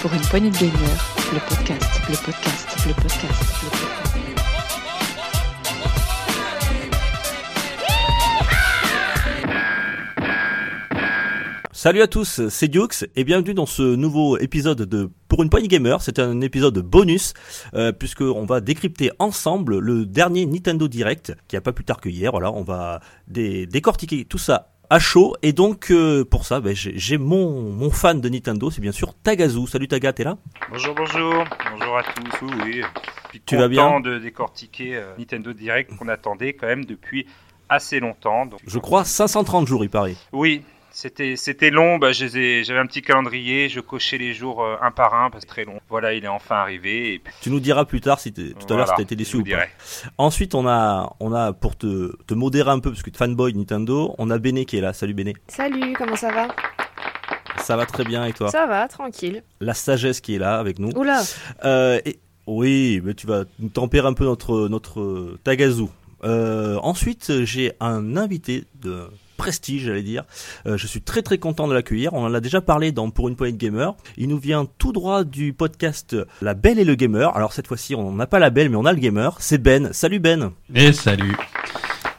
Pour une poignée de gamer, le podcast, le podcast, le podcast, le podcast. Salut à tous, c'est Dukes et bienvenue dans ce nouveau épisode de Pour une poignée gamer. C'est un épisode bonus euh, puisque on va décrypter ensemble le dernier Nintendo Direct qui a pas plus tard que hier. Voilà, on va dé- décortiquer tout ça à chaud et donc euh, pour ça, ben, j'ai mon mon fan de Nintendo, c'est bien sûr Tagazu. Salut Taga, t'es là? Bonjour, bonjour, bonjour à tous. Oui, Tu vas bien? de décortiquer euh, Nintendo Direct qu'on attendait quand même depuis assez longtemps. Donc, Je crois 530 jours, il paraît. Oui, c'était c'était long. Bah, je les ai- j'avais un petit calendrier. Je cochais les jours euh, un par un parce que très long. Voilà, il est enfin arrivé. Et puis, Tu nous diras plus tard si tout à l'heure si t'as été déçu ou pas. Ensuite, on a on a pour te te modérer un peu parce que t'es fanboy Nintendo, on a Béné qui est là. Salut Béné. Salut, comment ça va? Ça va très bien et toi? Ça va, tranquille. La sagesse qui est là avec nous. Oula, Euh, et, oui, mais tu vas nous tempérer un peu notre, notre Tagazu. Euh, ensuite, j'ai un invité de prestige, j'allais dire. Euh, je suis très très content de l'accueillir. On en a déjà parlé dans Pour une poignée de gamer. Il nous vient tout droit du podcast La Belle et le Gamer. Alors cette fois-ci, on n'a pas la Belle, mais on a le Gamer. C'est Ben. Salut Ben. Et salut.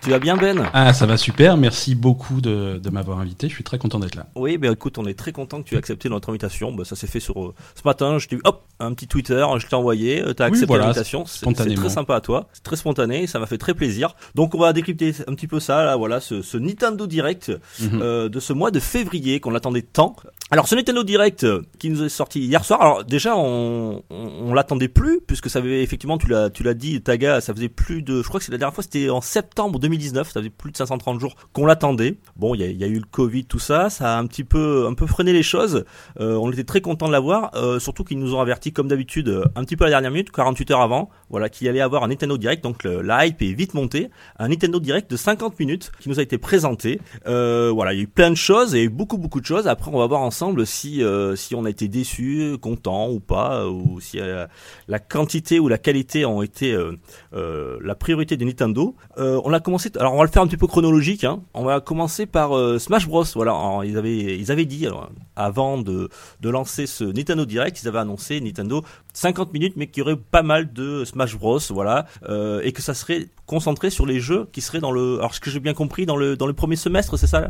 Tu vas bien Ben? Ah, ça va super. Merci beaucoup de, de m'avoir invité. Je suis très content d'être là. Oui, ben écoute, on est très content que tu aies accepté notre invitation. Ben, ça s'est fait sur euh, ce matin. Je t'ai hop, un petit Twitter, je t'ai envoyé, euh, t'as Oui, accepté voilà, l'invitation. C'est très sympa à toi, c'est très spontané, ça m'a fait très plaisir. Donc on va décrypter un petit peu ça, là, voilà, ce, ce Nintendo Direct Mhm. euh, de ce mois de février qu'on attendait tant. Alors ce Nintendo Direct euh, qui nous est sorti hier soir. Alors déjà on, on, on l'attendait plus puisque ça avait effectivement tu l'as tu l'as dit Taga, ça faisait plus de je crois que c'est la dernière fois c'était en septembre 2019, ça faisait plus de 530 jours qu'on l'attendait. Bon, il y a, y a eu le Covid tout ça, ça a un petit peu un peu freiné les choses. Euh, on était très content de l'avoir, euh, surtout qu'ils nous ont averti comme d'habitude euh, un petit peu à la dernière minute, 48 heures avant, voilà qu'il allait avoir un Nintendo Direct donc la hype est vite montée, un Nintendo Direct de 50 minutes qui nous a été présenté. Euh, voilà, il y a eu plein de choses et beaucoup beaucoup de choses. Après, on va voir ensemble si euh, si on a été déçu, content ou pas, ou si euh, la quantité ou la qualité ont été euh, euh, la priorité de Nintendo. Euh, on a commencé, alors on va le faire un petit peu chronologique. Hein. On va commencer par euh, Smash Bros. Voilà, ils avaient ils avaient dit avant de de lancer ce Nintendo Direct, ils avaient annoncé Nintendo 50 minutes, mais qu'il y aurait pas mal de Smash Bros. Voilà, euh, et que ça serait concentré sur les jeux qui seraient dans le, alors ce que j'ai bien compris dans le dans le premier semestre, c'est ça euh,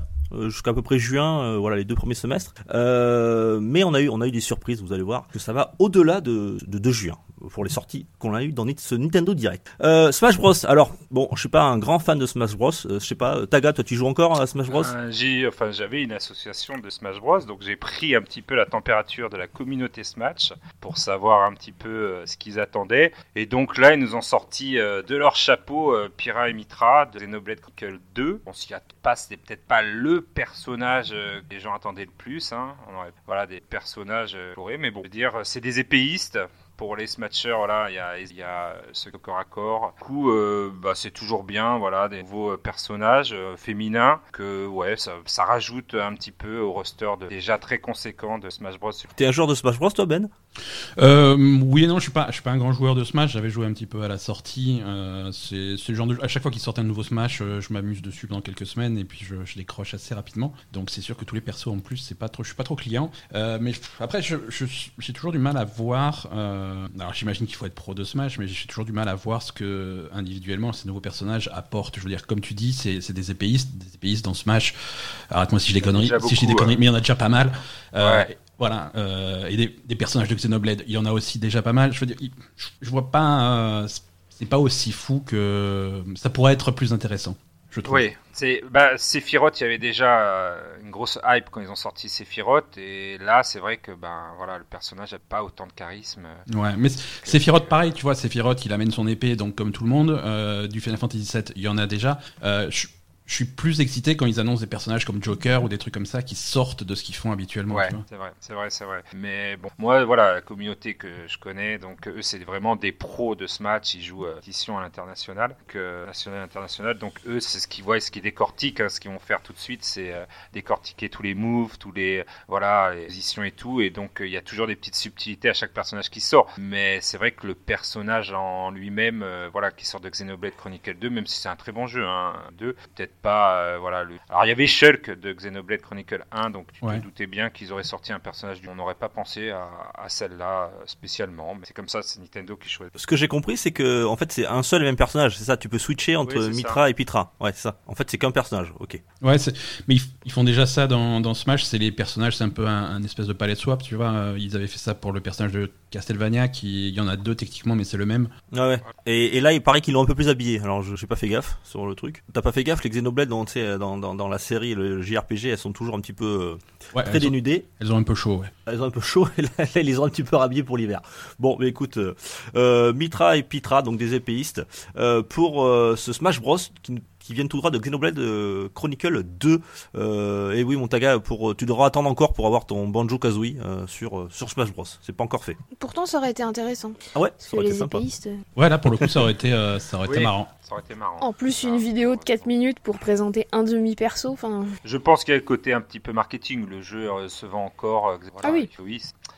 jusqu'à peu près juin, euh, voilà les deux premiers semestres. Euh, mais on a eu on a eu des surprises, vous allez voir que ça va au-delà de, de, de juin pour les sorties qu'on a eu dans ce Nintendo Direct. Euh, Smash Bros. Alors bon, je suis pas un grand fan de Smash Bros. Euh, je sais pas, Taga, toi tu joues encore à Smash Bros? Euh, j'ai, enfin, j'avais une association de Smash Bros, donc j'ai pris un petit peu la température de la communauté Smash pour savoir un petit peu euh, ce qu'ils attendaient. Et donc là, ils nous ont sorti euh, de leur chapeau euh, Pyra et Mitra de Xenoblade Chronicle 2. On s'y attend pas, c'était peut-être pas le personnage euh, que les gens attendaient le plus. Hein. Voilà, des personnages euh, colorés, mais bon, je veux dire, c'est des épéistes pour les smatchers, voilà, il y a, il y a ce corps à corps. Du coup, euh, bah, c'est toujours bien, voilà, des nouveaux euh, personnages euh, féminins que, ouais, ça, ça rajoute un petit peu au roster de, déjà très conséquent de Smash Bros. T'es un joueur de Smash Bros. toi Ben? Euh, oui et non, je suis pas, je suis pas un grand joueur de Smash. J'avais joué un petit peu à la sortie. Euh, c'est le genre de, à chaque fois qu'il sort un nouveau Smash, je m'amuse dessus pendant quelques semaines et puis je, je décroche assez rapidement. Donc c'est sûr que tous les persos en plus, c'est pas trop, je suis pas trop client. Euh, mais après, je- j'ai toujours du mal à voir. euh, alors j'imagine qu'il faut être pro de Smash, mais j'ai toujours du mal à voir ce que individuellement ces nouveaux personnages apportent. Je veux dire, comme tu dis, c'est des épéistes, des épéistes dans Smash. Arrête-moi si conneries, déjà si je dis des conneries, mais il y en a déjà pas mal. Euh, Ouais. voilà, euh, et des, des personnages de Xenoblade, il y en a aussi déjà pas mal. Je veux dire, je, je vois pas, euh, c'est pas aussi fou que ça pourrait être plus intéressant, je trouve. Oui, c'est bah, Sephiroth, il y avait déjà euh, une grosse hype quand ils ont sorti Sephiroth, et là, c'est vrai que ben voilà, le personnage n'a pas autant de charisme. Ouais, mais Sephiroth, pareil, tu vois, Sephiroth, il amène son épée, donc comme tout le monde, euh, du Final Fantasy VII, il y en a déjà. Euh, je, je suis plus excité quand ils annoncent des personnages comme Joker ou des trucs comme ça qui sortent de ce qu'ils font habituellement. Ouais, c'est vrai, c'est vrai, c'est vrai. Mais bon, moi, voilà, la communauté que je connais, donc eux, c'est vraiment des pros de ce match. Ils jouent euh, à l'international, que national international. Donc eux, c'est ce qu'ils voient, et ce qu'ils décortiquent. hein. ce qu'ils vont faire tout de suite, c'est euh, décortiquer tous les moves, tous les voilà, les positions et tout. Et donc euh, il y a toujours des petites subtilités à chaque personnage qui sort. Mais c'est vrai que le personnage en lui-même, euh, voilà, qui sort de Xenoblade Chronicle 2, même si c'est un très bon jeu, hein, 2, peut-être pas, euh, voilà. Le... Alors il y avait Shulk de Xenoblade Chronicle 1, donc tu Ouais. te doutais bien qu'ils auraient sorti un personnage. du- On n'aurait pas pensé à, à celle-là euh, spécialement, mais c'est comme ça, c'est Nintendo qui choisit. Ce que j'ai compris, c'est que en fait c'est un seul et même personnage, c'est ça. Tu peux switcher entre Oui, Mitra et Pitra. Ouais, c'est ça. En fait, c'est qu'un personnage. Ok. Ouais, mais ils, ils font déjà ça dans, dans Smash. C'est les personnages, c'est un peu un, un espèce de palette swap, tu vois. Euh, Ils avaient fait ça pour le personnage de Castlevania, qui il y en a deux techniquement, mais c'est le même. Ouais, ouais. Et, et là, il paraît qu'ils l'ont un peu plus habillé. Alors, je j'ai pas fait gaffe sur le truc. T'as pas fait gaffe, les Xenoblade dans, dans, dans, dans la série, le JRPG, elles sont toujours un petit peu euh, Ouais, très elles, ont, dénudées. elles ont un peu chaud, ouais. Elles ont un peu chaud et là, là, ils les ont un petit peu rhabillés pour l'hiver. Bon, mais écoute, euh, euh, Mitra et Pitra, donc des épéistes, euh, pour euh, ce Smash Bros qui, qui viennent tout droit de Xenoblade euh, Chronicle 2. Euh, et oui, Montaga, pour, tu devras attendre encore pour avoir ton Banjo Kazooie euh, sur, sur Smash Bros. C'est pas encore fait. Pourtant, ça aurait été intéressant. Ah ouais, ça aurait été les sympa. épéistes. Ouais, là, pour le coup, ça aurait été, euh, ça aurait été marrant. Ça aurait été marrant. En plus, une Ah, vidéo de 4 minutes pour présenter un demi-perso. Enfin, Je pense qu'il y a le côté un petit peu marketing. Le jeu euh, se vend encore. euh, voilà, Ah oui.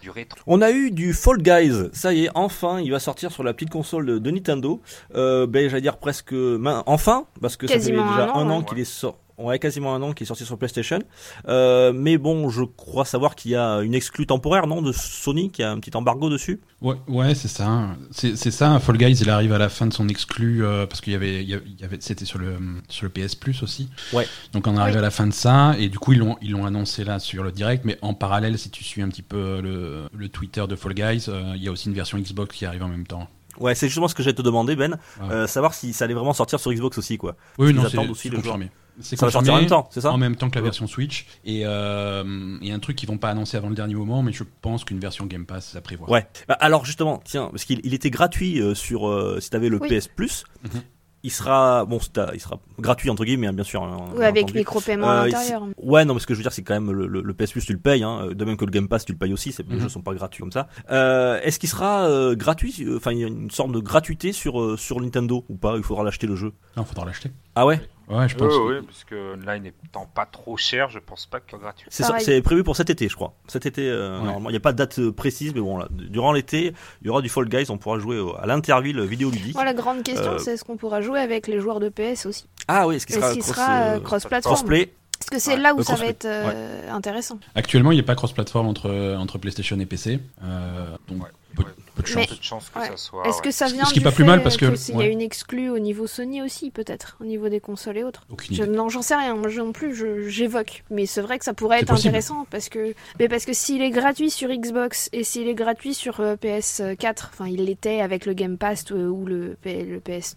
Du rétro. On a eu du Fall Guys, ça y est, enfin, il va sortir sur la petite console de, de Nintendo. Euh, ben, j'allais dire presque, main- enfin, parce que Quasiment ça fait déjà un an, un an ouais. qu'il est sorti. Ouais, quasiment un an qui est sorti sur PlayStation. Euh, mais bon, je crois savoir qu'il y a une exclue temporaire, non, de Sony, qui a un petit embargo dessus. Ouais, ouais c'est ça. C'est ça. Fall Guys, il arrive à la fin de son exclu euh, parce qu'il y avait, il y avait- c'était sur le sur le PS Plus aussi. Ouais. Donc on arrive à la fin de ça et du coup ils l'ont ils l'ont annoncé là sur le direct. Mais en parallèle, si tu suis un petit peu le, le Twitter de Fall Guys, euh, il y a aussi une version Xbox qui arrive en même temps. Ouais, c'est justement ce que j'allais te demander, Ben, euh, savoir si ça allait vraiment sortir sur Xbox aussi, quoi. Oui, non, c'est aussi c'est le confirmé. C'est Ça va sortir en confirmé même temps, c'est ça En même temps que la Ouais. version Switch. Et euh, il y a un truc qu'ils vont pas annoncer avant le dernier moment, mais je pense qu'une version Game Pass, ça prévoit. Ouais. Bah, alors justement, tiens, parce qu'il il était gratuit euh, sur euh, si t'avais le Oui. PS Plus, Mhm. Il sera bon, il sera gratuit entre guillemets, hein, bien sûr. hein, avec micro-paiement à Euh, l'intérieur. Ouais, non, mais ce que je veux dire, c'est quand même le, le, le PS Plus, tu le payes, hein, de même que le Game Pass, tu le payes aussi. c'est- Les Mhm. jeux sont pas gratuits comme ça. Euh, Est-ce qu'il sera euh, gratuit Enfin, il y a une sorte de gratuité sur euh, sur Nintendo ou pas? Il faudra l'acheter le jeu. Non, faudra l'acheter. Ah ouais? Ouais, je pense. Oui, oui, parce que online étant pas trop cher, je pense pas que c'est gratuit. C'est ça- Pareil. c'est prévu pour cet été, je crois. Cet été, euh, Ouais. normalement, il n'y a pas de date euh, précise, mais bon, là, durant l'été, il y aura du Fall Guys. On pourra jouer au- à l'interville vidéoludique. Moi, la grande question, Euh, c'est est-ce qu'on pourra jouer avec les joueurs de PS aussi Ah oui, est-ce qu'il Est-ce sera qu'il cross, sera euh, euh, cross-platform crossplay Parce que c'est Ouais, là où le ça va être euh, intéressant. Actuellement, il n'y a pas cross-platform entre, entre PlayStation et PC. euh, donc, Ouais. Peu, Ouais. peu de Mais- chance. Peu de chance que Ouais. ça soit. Est-ce ouais. que ça vient ce qui est du pas plus fait mal parce que- qu'il y a une exclue au niveau Sony aussi, peut-être, au niveau des consoles et autres Aucune Je- idée. non, j'en sais rien. Moi non plus, je- j'évoque. Mais c'est vrai que ça pourrait C'est être possible. intéressant parce que, mais parce que s'il est gratuit sur Xbox et s'il est gratuit sur euh, PS4, enfin il l'était avec le Game Pass euh, ou le, P- le PS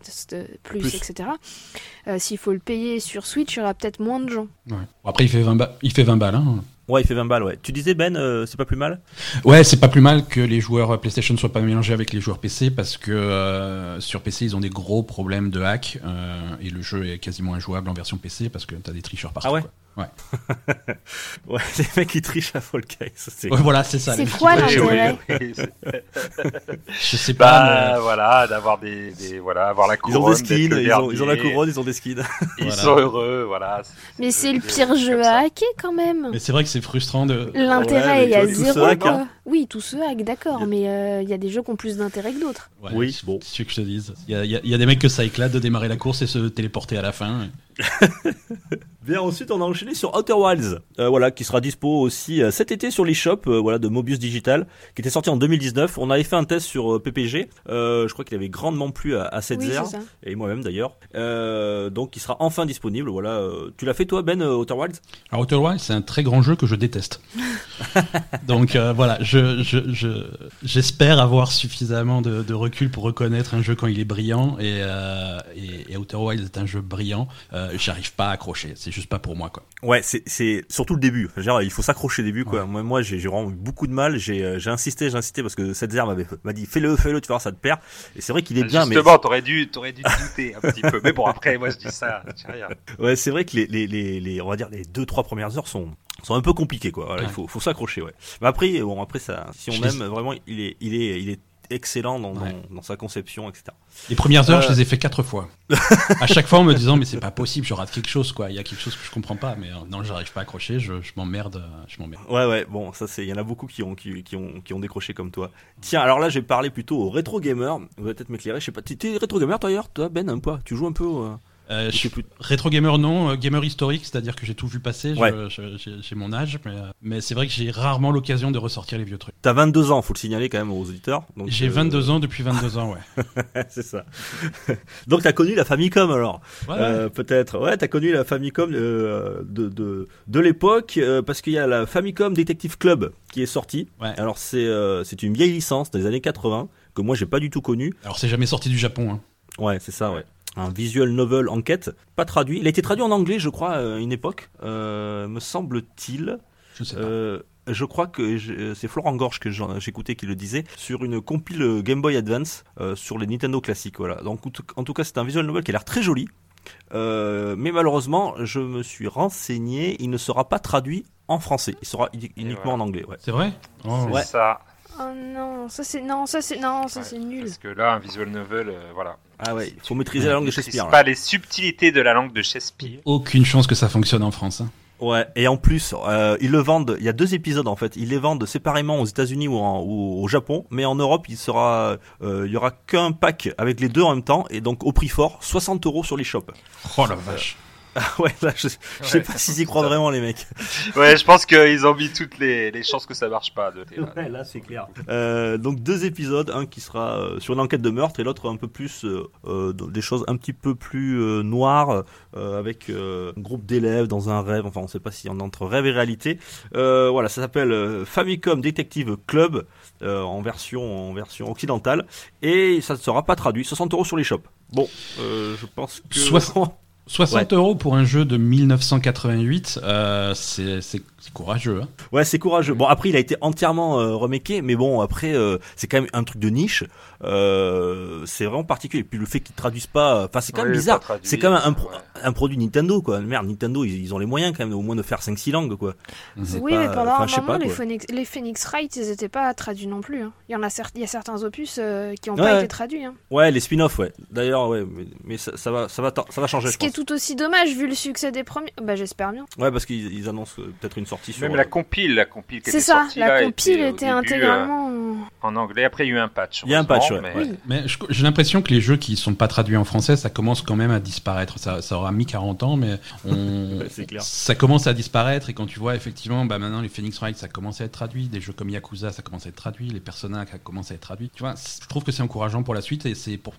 Plus, Plus. etc. euh, s'il faut le payer sur Switch, il y aura peut-être moins de gens. Ouais. Bon, après, il fait 20, ba- il fait 20 balles. Hein. Ouais, il fait 20 balles, ouais. Tu disais, Ben, euh, c'est pas plus mal? Ouais, c'est pas plus mal que les joueurs PlayStation soient pas mélangés avec les joueurs PC parce que euh, sur PC, ils ont des gros problèmes de hack euh, et le jeu est quasiment injouable en version PC parce que t'as des tricheurs partout. Ah ouais? quoi. Ouais, les mecs qui trichent à Fall Guys. c'est- Ouais, voilà, c'est ça. C'est quoi l'intérêt oui, Je sais pas. Bah mais- voilà, d'avoir des, des- voilà, avoir la Ils couronne. ont des skins, ils ont, ils ont la couronne, ils ont des skins. Ils Voilà. sont heureux, voilà. Mais c'est le pire jeu à hacker quand même. Mais c'est vrai que c'est frustrant de. L'intérêt Ouais, mais à tout ce zéro. hack, quoi. hein. Oui, tout ce hack, d'accord, mais euh, il y a des jeux qui ont plus d'intérêt que d'autres. Ouais, Oui, c'est- bon. C'est ce que je te dise? Il y a, il y a- il y a des mecs que ça éclate de démarrer la course et se téléporter à la fin. Bien, ensuite, on a enchaîné sur Outer Wilds, euh, voilà, qui sera dispo aussi euh, cet été sur l'eShop, euh, voilà, de Mobius Digital, qui était sorti en 2019. On avait fait un test sur euh, PPG. Euh, je crois qu'il avait grandement plu à, à Oui, Setzer, c'est ça. et moi-même d'ailleurs. Euh, donc, il sera enfin disponible. Voilà. euh, tu l'as fait toi, Ben, euh, Outer Wilds? Alors Outer Wilds, c'est un très grand jeu que je déteste. Donc euh, voilà, je, je, je- j'espère avoir suffisamment de, de recul pour reconnaître un jeu quand il est brillant et, euh, et, et Outer Wilds est un jeu brillant. Euh, J'arrive pas à accrocher, c'est juste pas pour moi quoi. Ouais, c'est, c'est surtout le début. Genre, il faut s'accrocher au début, quoi. Ouais. Moi, moi, j'ai, vraiment eu beaucoup de mal. J'ai, euh, j'ai insisté, j'ai insisté parce que Setzer m'avait, m'a dit, fais-le, fais-le, tu vas voir, ça te perd. Et c'est vrai qu'il est bien, mais Justement, t'aurais dû, t'aurais dû te douter un petit peu. Mais bon, après, moi, je dis ça, rien. Ouais, c'est vrai que les, les, les, les- on va dire les deux trois premières heures sont sont un peu compliquées quoi. Voilà, Ouais. Il faut faut s'accrocher ouais. Mais après bon après ça si on Je aime vraiment il est il est il est excellent dans, Ouais. dans, dans sa conception etc. Les premières heures, Euh. je les ai fait quatre fois. à chaque fois en me disant mais c'est pas possible, je rate quelque chose quoi. Il y a quelque chose que je comprends pas, mais euh, non, j'arrive pas à accrocher, je, je m'emmerde, euh, je m'emmerde. Ouais ouais bon ça c'est il y en a beaucoup qui ont qui, qui ont qui ont décroché comme toi. Tiens alors là j'ai parlé plutôt aux rétro gamers. Vous allez peut-être m'éclairer. Je sais pas. T'es t'es rétro gamer toi d'ailleurs? Toi Ben un peu. Tu joues un peu. euh, Euh, je Je sais suis plus. rétro gamer non, euh, gamer historique, c'est-à-dire que j'ai tout vu passer. Ouais. J'ai mon âge, mais, euh, mais c'est vrai que j'ai rarement l'occasion de ressortir les vieux trucs. T'as 22 ans, faut le signaler quand même aux auditeurs. J'ai euh, 22 ans depuis 22 ans, ouais. c'est ça. donc t'as connu la Famicom alors Ouais, Peut-être. Ouais, t'as connu la Famicom de de, de l'époque parce qu'il y a la Famicom Detective Club qui est sortie. Ouais. Alors c'est c'est une vieille licence des années 80 que moi j'ai pas du tout connue. Alors c'est jamais sorti du Japon. Hein. Ouais, c'est ça, ouais. Un visual novel enquête, pas traduit. Il a été traduit en anglais, je crois, à une époque, euh, me semble-t-il. Je sais pas. Euh, je crois que c'est Florent Gorge que j'écoutais qui le disait sur une compile Game Boy Advance euh, sur les Nintendo classiques. Voilà. Donc en tout- cas, c'est un visual novel qui a l'air très joli. Euh, mais malheureusement, je me suis renseigné, il ne sera pas traduit en français. Il sera uni- uniquement voilà. en anglais. Ouais. C'est vrai? Oh. Ouais. ça. Oh non, ça c'est non, ça c'est non, ça Ouais, c'est nul. Parce que là, un visual novel, euh, voilà. Ah ouais, il faut maîtriser la langue de Shakespeare. là. pas les subtilités de la langue de Shakespeare. Aucune chance que ça fonctionne en France. hein. Ouais, et en plus, euh, ils le vendent. Il y a deux épisodes en fait. Ils les vendent séparément aux États-Unis ou, au Japon, mais en Europe, il sera, euh, il y aura qu'un pack avec les deux en même temps, et donc au prix fort, 60 euros sur les shops. Oh la vache. Ouais, là, je, je sais Ouais, pas s'ils y croient vraiment les mecs. Ouais, je pense qu'ils ont mis toutes les, les chances que ça marche pas. De, là. Ouais, là c'est clair. Euh, donc deux épisodes, un qui sera euh, sur une enquête de meurtre et l'autre un peu plus euh, euh, des choses un petit peu plus euh, noires euh, avec euh, un groupe d'élèves dans un rêve. Enfin, on sait pas si on est entre rêve et réalité. Euh, voilà, ça s'appelle euh, Famicom Detective Club euh, en version en version occidentale et ça ne sera pas traduit. 60 euros sur les shops. Bon, euh, je pense que 60. 60 euros pour un jeu de 1988, euh, c'est c'est- courageux. Hein. Ouais, c'est courageux. Bon, après, il a été entièrement euh, remaké, mais bon, après, euh, c'est quand même un truc de niche. Euh, c'est vraiment particulier. Et puis le fait qu'ils traduisent pas, enfin, c'est quand même Oui, bizarre. C'est quand même un, pro- ouais. un produit Nintendo, quoi. Merde, Nintendo, ils, ils ont les moyens quand même, au moins de faire 5-6 langues, quoi. C'est Oui, pas- mais pendant un moment, pas, les. Phoenix, les Phoenix Wright, ils étaient pas traduits non plus. hein. Il y en a, il y a certains opus euh, qui n'ont Ouais, pas ouais. été traduits. hein. Ouais, les spin-offs, ouais. D'ailleurs, ouais, mais, mais ça, ça va, ça va, ça va changer, Ce je qui est tout aussi dommage vu le succès des premiers. Bah j'espère bien. Ouais, parce qu'ils ils annoncent euh, peut-être une sortie sur. Même la compile, la compile C'est était ça, la compile était début, intégralement. euh, en anglais. Après, il y a eu un patch. Il y a un patch, ouais. mais- Oui. Mais j'ai l'impression que les jeux qui sont pas traduits en français, ça commence quand même à disparaître. Ça, ça aura mis 40 ans, mais on, clair. ça commence à disparaître. Et quand tu vois effectivement, bah maintenant les Phoenix Wright, ça commence à être traduit. Des jeux comme Yakuza, ça commence à être traduit. Les Persona, ça commence à être traduit. Tu vois, je trouve que c'est encourageant pour la suite et c'est pour,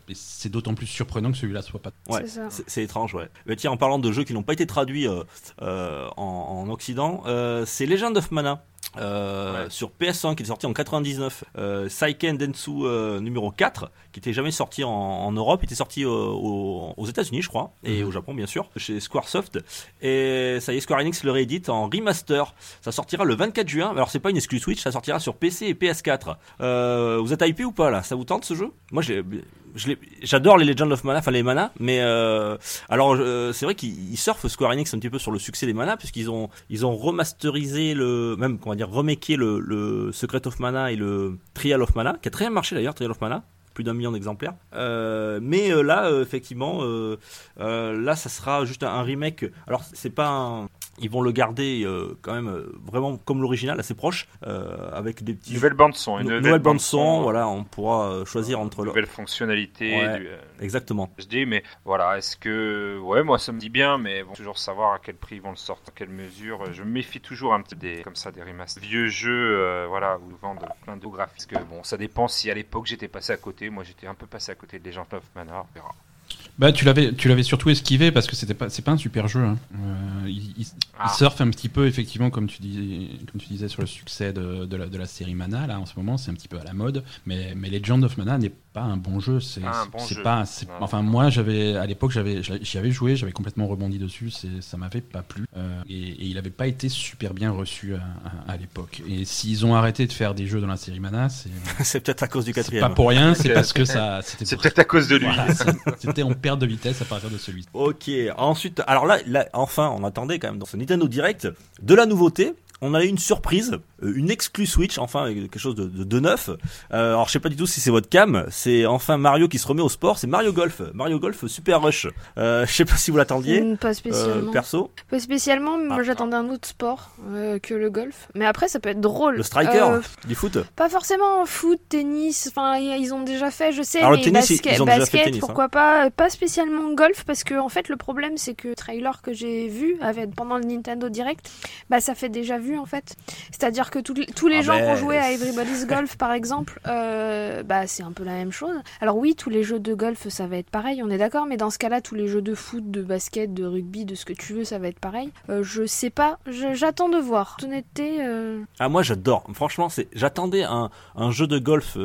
d'autant plus surprenant que celui-là soit pas. Ouais, C'est étrange, ouais. Mais tiens, en parlant de jeux qui n'ont pas été traduits euh, euh, en, en Occident, euh, c'est Legend of Mana. Euh, Ouais. sur PS1 qui est sorti en 99 euh, Saiken Densu euh, numéro 4 qui était jamais sorti en, en Europe. Était sorti euh, au- aux États-Unis je crois et Mhm. au Japon bien sûr chez Squaresoft. Et ça y est Square Enix le réédite en remaster. Ça sortira le 24 juin. Alors c'est pas une exclus Switch ça sortira sur PC et PS4 euh, vous êtes hypé ou pas là? Ça vous tente ce jeu? Moi j'adore les Legend of Mana enfin les Mana mais euh, alors euh, c'est vrai qu'ils ils surfent Square Enix un petit peu sur le succès des Mana puisqu'ils ont ils ont remasterisé le même comment dire remaké le, le Secret of Mana et le Trial of Mana qui a très bien marché d'ailleurs Trial of Mana plus d'un million d'exemplaires. Euh, mais euh, là, euh, effectivement, là, ça sera juste un remake. Alors, c'est pas un... Ils vont le garder euh, quand même euh, vraiment comme l'original, assez proche, euh, avec des petits Nouvelle bande son, une nouvelle, bande son. Voilà, on pourra choisir entre le. Nouvelle fonctionnalité. Ouais. du, Exactement. HD, mais voilà, est-ce que. Ouais, moi ça me dit bien, mais bon, toujours savoir à quel prix ils vont le sortir, dans quelle mesure. Je me méfie toujours un petit peu des, comme ça, des remasters. Vieux jeux, voilà, où ils vendent plein de graphismes. Parce que bon, ça dépend si à l'époque j'étais passé à côté. Moi j'étais un peu passé à côté de Legend of Mana, on verra. Bah tu l'avais, tu l'avais surtout esquivé parce que c'était pas, c'est pas un super jeu. Hein. Euh, il, il- Ah. il surfe un petit peu effectivement comme tu dis, comme tu disais sur le succès de, de la, de la série Mana là en ce moment, c'est un petit peu à la mode. Mais, mais Legend of Mana n'est pas un bon jeu. C'est, Pas un bon c'est jeu. pas, c'est- Non. enfin moi j'avais à l'époque j'avais, j'y avais joué, j'avais complètement rebondi dessus, c'est, ça m'avait pas plu Euh, et, et il avait pas été super bien reçu à, à- à l'époque. Et s'ils ont arrêté de faire des jeux dans la série Mana, c'est, c'est peut-être à cause du c'est quatrième. pas pour rien, c'est parce que ça, c'était C'est pour- peut-être à cause de lui. voilà, c'est- c'était en de vitesse à partir de celui. Ok, ensuite, alors là, enfin, on attendait quand même dans ce Nintendo Direct de la nouveauté. On a eu une surprise une exclue Switch, enfin euh, quelque chose de, de, de neuf. Euh, alors je sais pas du tout si c'est votre cam, c'est enfin Mario qui se remet au sport, c'est Mario Golf, Mario Golf Super Rush. Euh, je sais pas si vous l'attendiez. Mm, Pas Euh, spécialement. perso, Pas spécialement, moi Ah. j'attendais un autre sport euh, que le golf. Mais après, ça peut être drôle. le striker Euh, du foot. Pas forcément foot, tennis, enfin ils ont déjà fait, je sais, Alors, le mais tennis, basket, ils ont déjà fait basket, le tennis, hein. pourquoi pas, pas spécialement golf, parce que en fait le problème c'est que le trailer que j'ai vu avec, pendant le Nintendo Direct, bah ça fait déjà vu en fait. C'est-à-dire que tous les- tous les Ah gens qui ont ben, joué à Everybody's Golf par exemple, euh, bah c'est un peu la même chose. Alors oui, tous les jeux de golf ça va être pareil, on est d'accord, mais dans ce cas-là, tous les jeux de foot, de basket, de rugby, de ce que tu veux, ça va être pareil. Euh, je sais pas, j'attends de voir. Honnêteté, euh, Ah moi j'adore. Franchement, c'est j'attendais un, un jeu de golf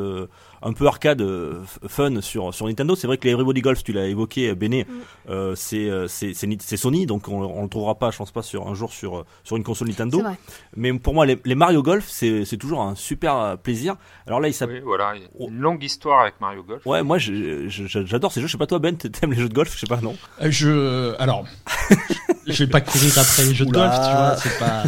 un peu arcade euh, fun sur sur Nintendo. C'est vrai que les Everybody Golf, tu l'as évoqué, Béné, Mm. euh, c'est euh, c'est c'est Ni- c'est Sony, donc on, on le trouvera pas, je pense pas sur un jour sur euh, sur une console Nintendo. c'est vrai. Mais pour moi, les, les Mario Golf, c'est c'est toujours un super euh, plaisir. Alors là, il s'appelle. Oui, voilà, il y a une longue histoire avec Mario Golf. Ouais, moi je- je- j'adore ces jeux. Je sais pas toi Ben, t'aimes les jeux de golf? Je sais pas non. Euh, Je, alors, je vais pas courir après les jeux de golf, tu vois, c'est pas.